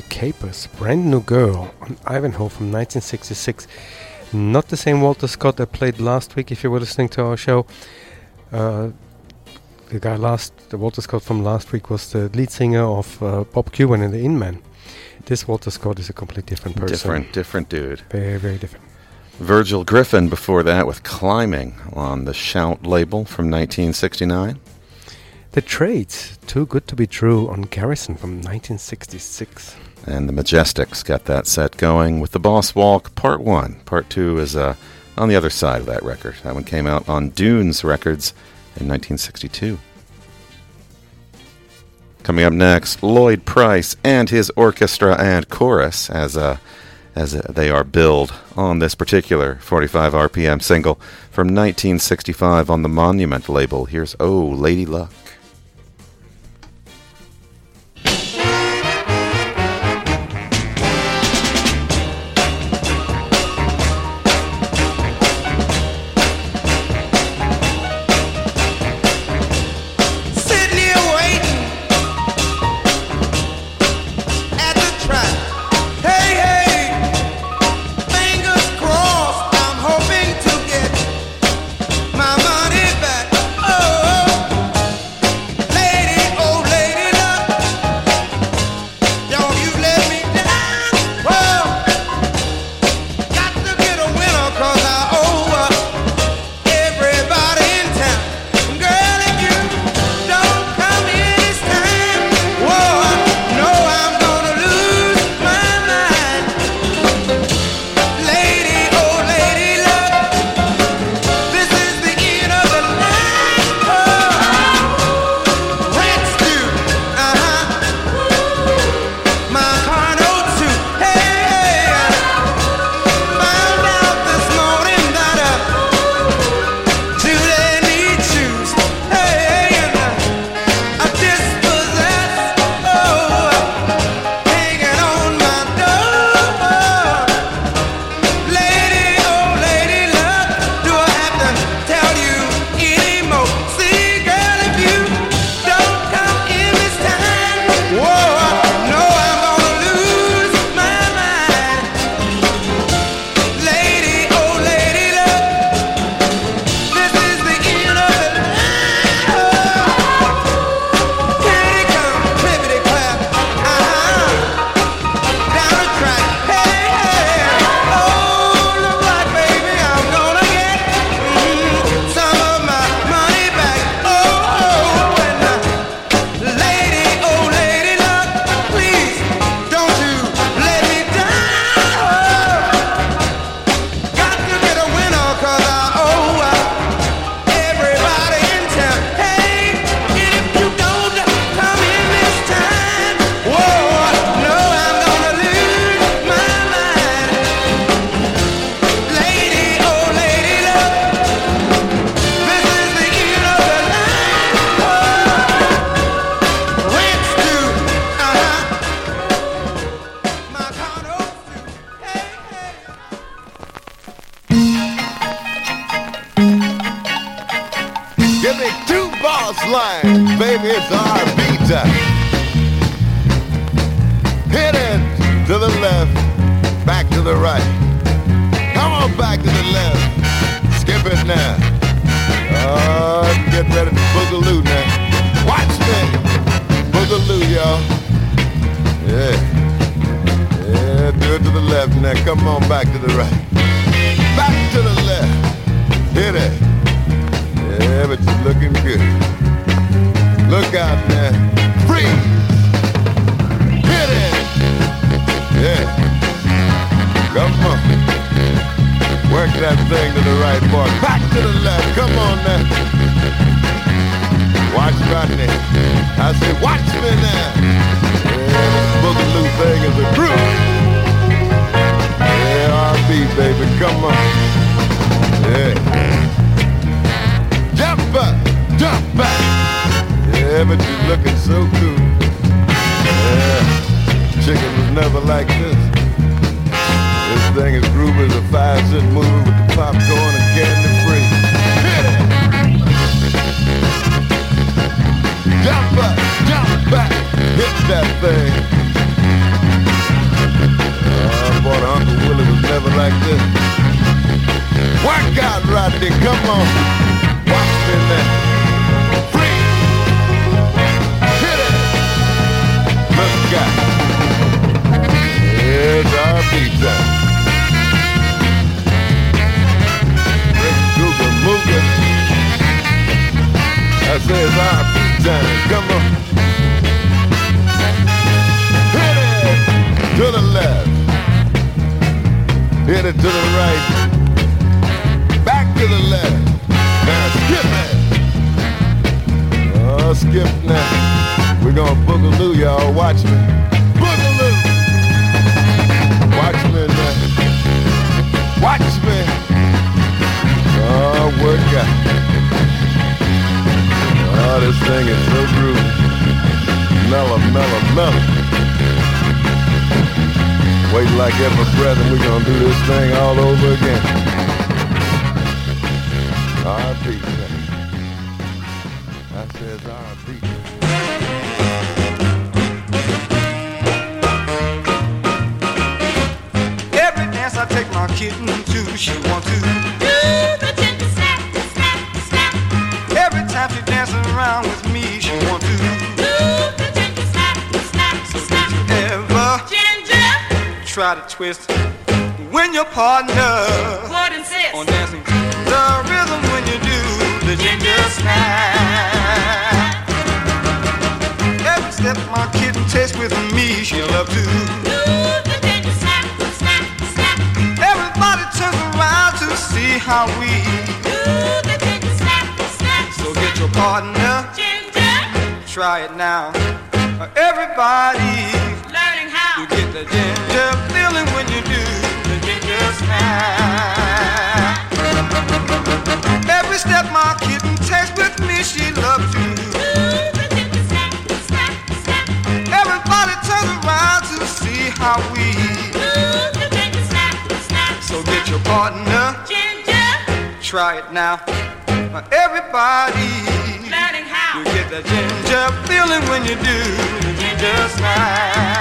The Kapers, Brand New Girl on Ivanhoe from 1966. Not the same Walter Scott that played last week if you were listening to our show. Uh, the guy last, the Walter Scott from last week was the lead singer of uh, Bob Kuban and the In-Men. This Walter Scott is a completely different person. Different, different dude. Very, very different. Virgil Griffin before that with Climbing on the Shout label from 1969. The Traits, Too Good to Be True on Garrison from 1966. And the Majestics got that set going with the Boss Walk Part 1. Part 2 is uh, on the other side of that record. That one came out on Dunes Records in 1962. Coming up next, Lloyd Price and his orchestra and chorus as uh, as uh, they are billed on this particular 45 RPM single from 1965 on the Monument label. Here's Oh Lady Luck. Left now. Come on back to the right. Back to the left. Hit it. Yeah, but you're looking good. Look out now. Freeze. Hit it. Yeah. Come on. Work that thing to the right, boy. Back to the left. Come on now. Watch Rodney. I say, watch me now. Yeah, this boogaloo thing is a groove. Yeah, baby. Come on. Yeah. Jump up, jump back. Yeah, but you're looking so cool. Yeah. Chicken was never like this. This thing is groovy as a five cent movie with the popcorn and candy free. Hit it! Jump up, jump back, hit that thing. Boy, Uncle Willie was never like this. Work out, Rodney, come on. Watch me now. Free. Hit it. Look out. It's our time. Rick Google Mooga. I say it's our time. Come on. Hit it to the left. Hit it to the right. Back to the left. Now skip it. Oh, skip now. We're gonna boogaloo, y'all. Watch me. Boogaloo. Watch me now. Watch me. Oh, work out. Oh, this thing is so groovy. Mellow, mellow, mellow. Wait like breath and we're gonna do this thing all over again. R&B. Try to twist when your partner on dancing the rhythm when you do the ginger snap? Every step my kitten takes with me, she love to. Do the ginger snap, snap, snap. Everybody turns around to see how we do the ginger snap, snap. So get your partner ginger, Try it now Everybody Learning how You get the ginger Every step my kitten takes with me she loves Everybody turns around to see how we So get your partner. Ginger. Try it now. Everybody. You get the ginger feeling when you do ginger snap.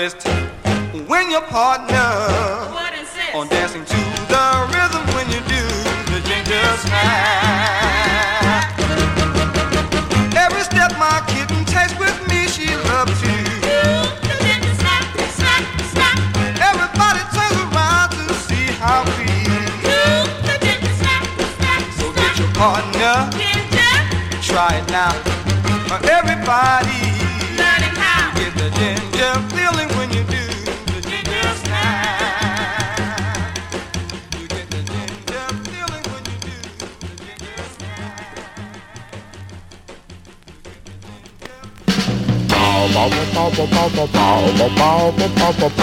Twist. When your partner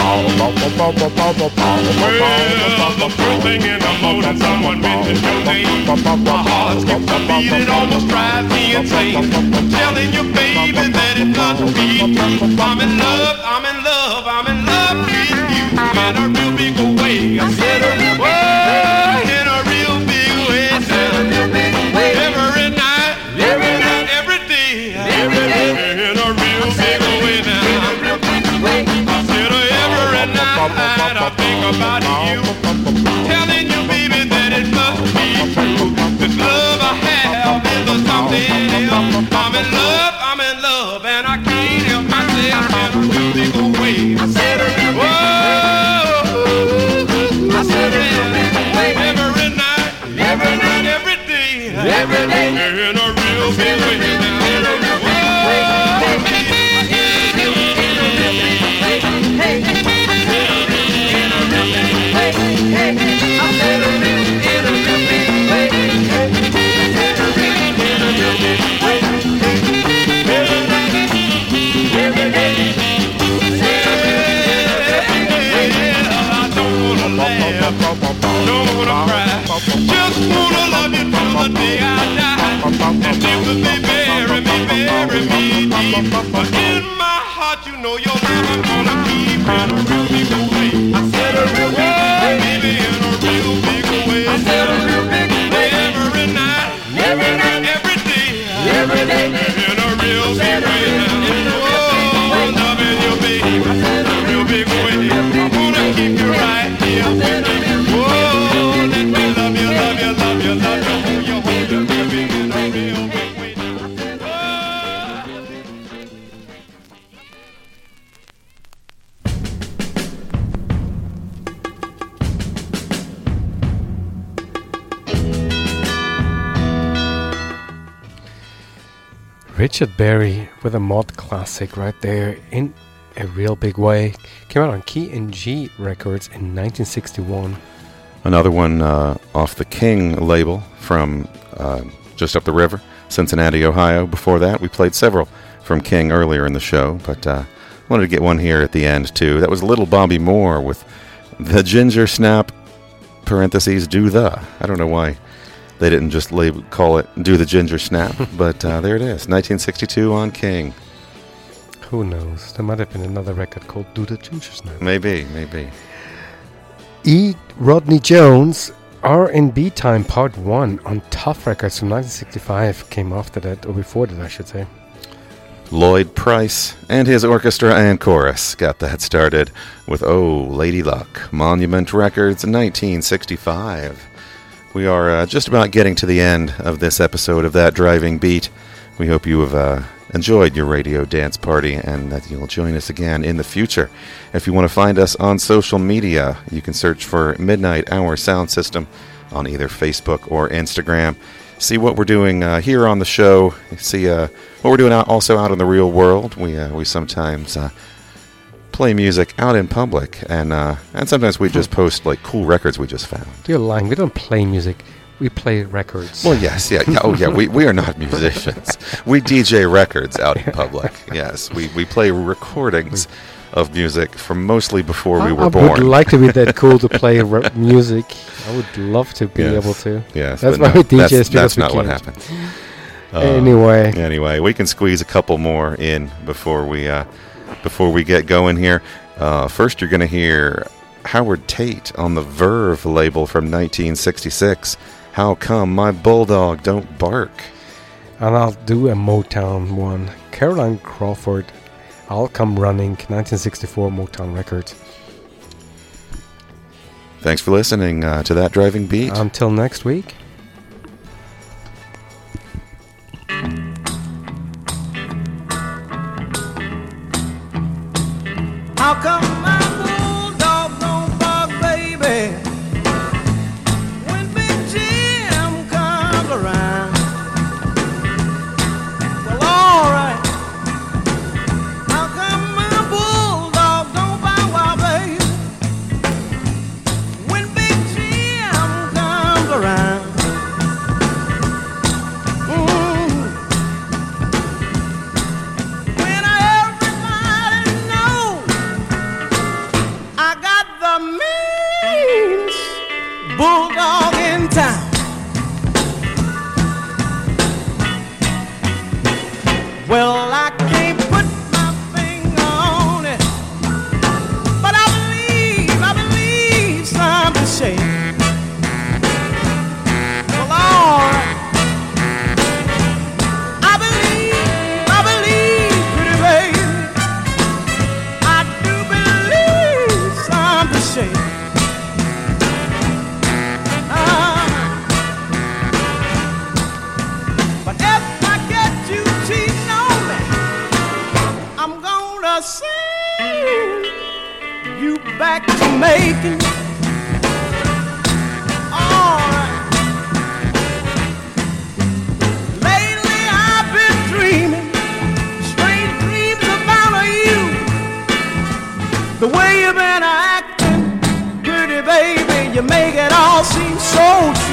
Well, the first thing in the morning, someone your name. My almost drives me insane. Telling you, baby, that it be. I'm in love, I'm in love, I'm in love with you in a real big I'm in love, I'm in love, and I can't help myself. In a real big way. I said, whoa, I said, every night, every night, every day, every day, in a real big way in my heart, you know you're I'm gonna Richard Berry with a mod classic right there in a real big way. Came out on Key and G Records in 1961. Another one uh, off the King label from uh, just up the river, Cincinnati, Ohio. Before that, we played several from King earlier in the show, but uh, wanted to get one here at the end too. That was Little Bobby Moore with the Ginger Snap parentheses do the. I don't know why they didn't just label, call it do the Ginger Snap, (laughs) but uh, there it is, 1962 on King. Who knows? There might have been another record called Do the Ginger Snap. Maybe, maybe. E. Rodney Jones, R&B Time Part 1 on Tuff Records from 1965 came after that, or before that I should say. Lloyd Price and his orchestra and chorus got that started with Oh Lady Luck, Monument Records, 1965. We are uh, just about getting to the end of this episode of That Driving Beat. We hope you have uh, enjoyed your radio dance party and that you'll join us again in the future. If you want to find us on social media, you can search for Midnight Hour Sound System on either Facebook or Instagram. See what we're doing uh, here on the show. See uh, what we're doing out, also out in the real world. We uh, we sometimes uh, play music out in public, and uh, and sometimes we just post like cool records we just found. You're lying. We don't play music. We play records. Well, yes, yeah, yeah. Oh, yeah. We, we are not (laughs) musicians. We DJ records out in public. (laughs) Yes, we, we play recordings of music from mostly before we were I born. would like to be that cool to play (laughs) re- music. I would love to be Yes, able to. Yes, that's why no, we DJs that's, because that's we not what happens. Uh, Anyway. anyway, we can squeeze a couple more in before we uh, before we get going here. Uh, first, you're going to hear Howard Tate on the Verve label from 1966. How come my bulldog don't bark? And I'll do a Motown one. Carolyn Crawford, I'll Come Running, 1964 Motown Records. Thanks for listening uh, to that driving beat. Until next week. How come gold.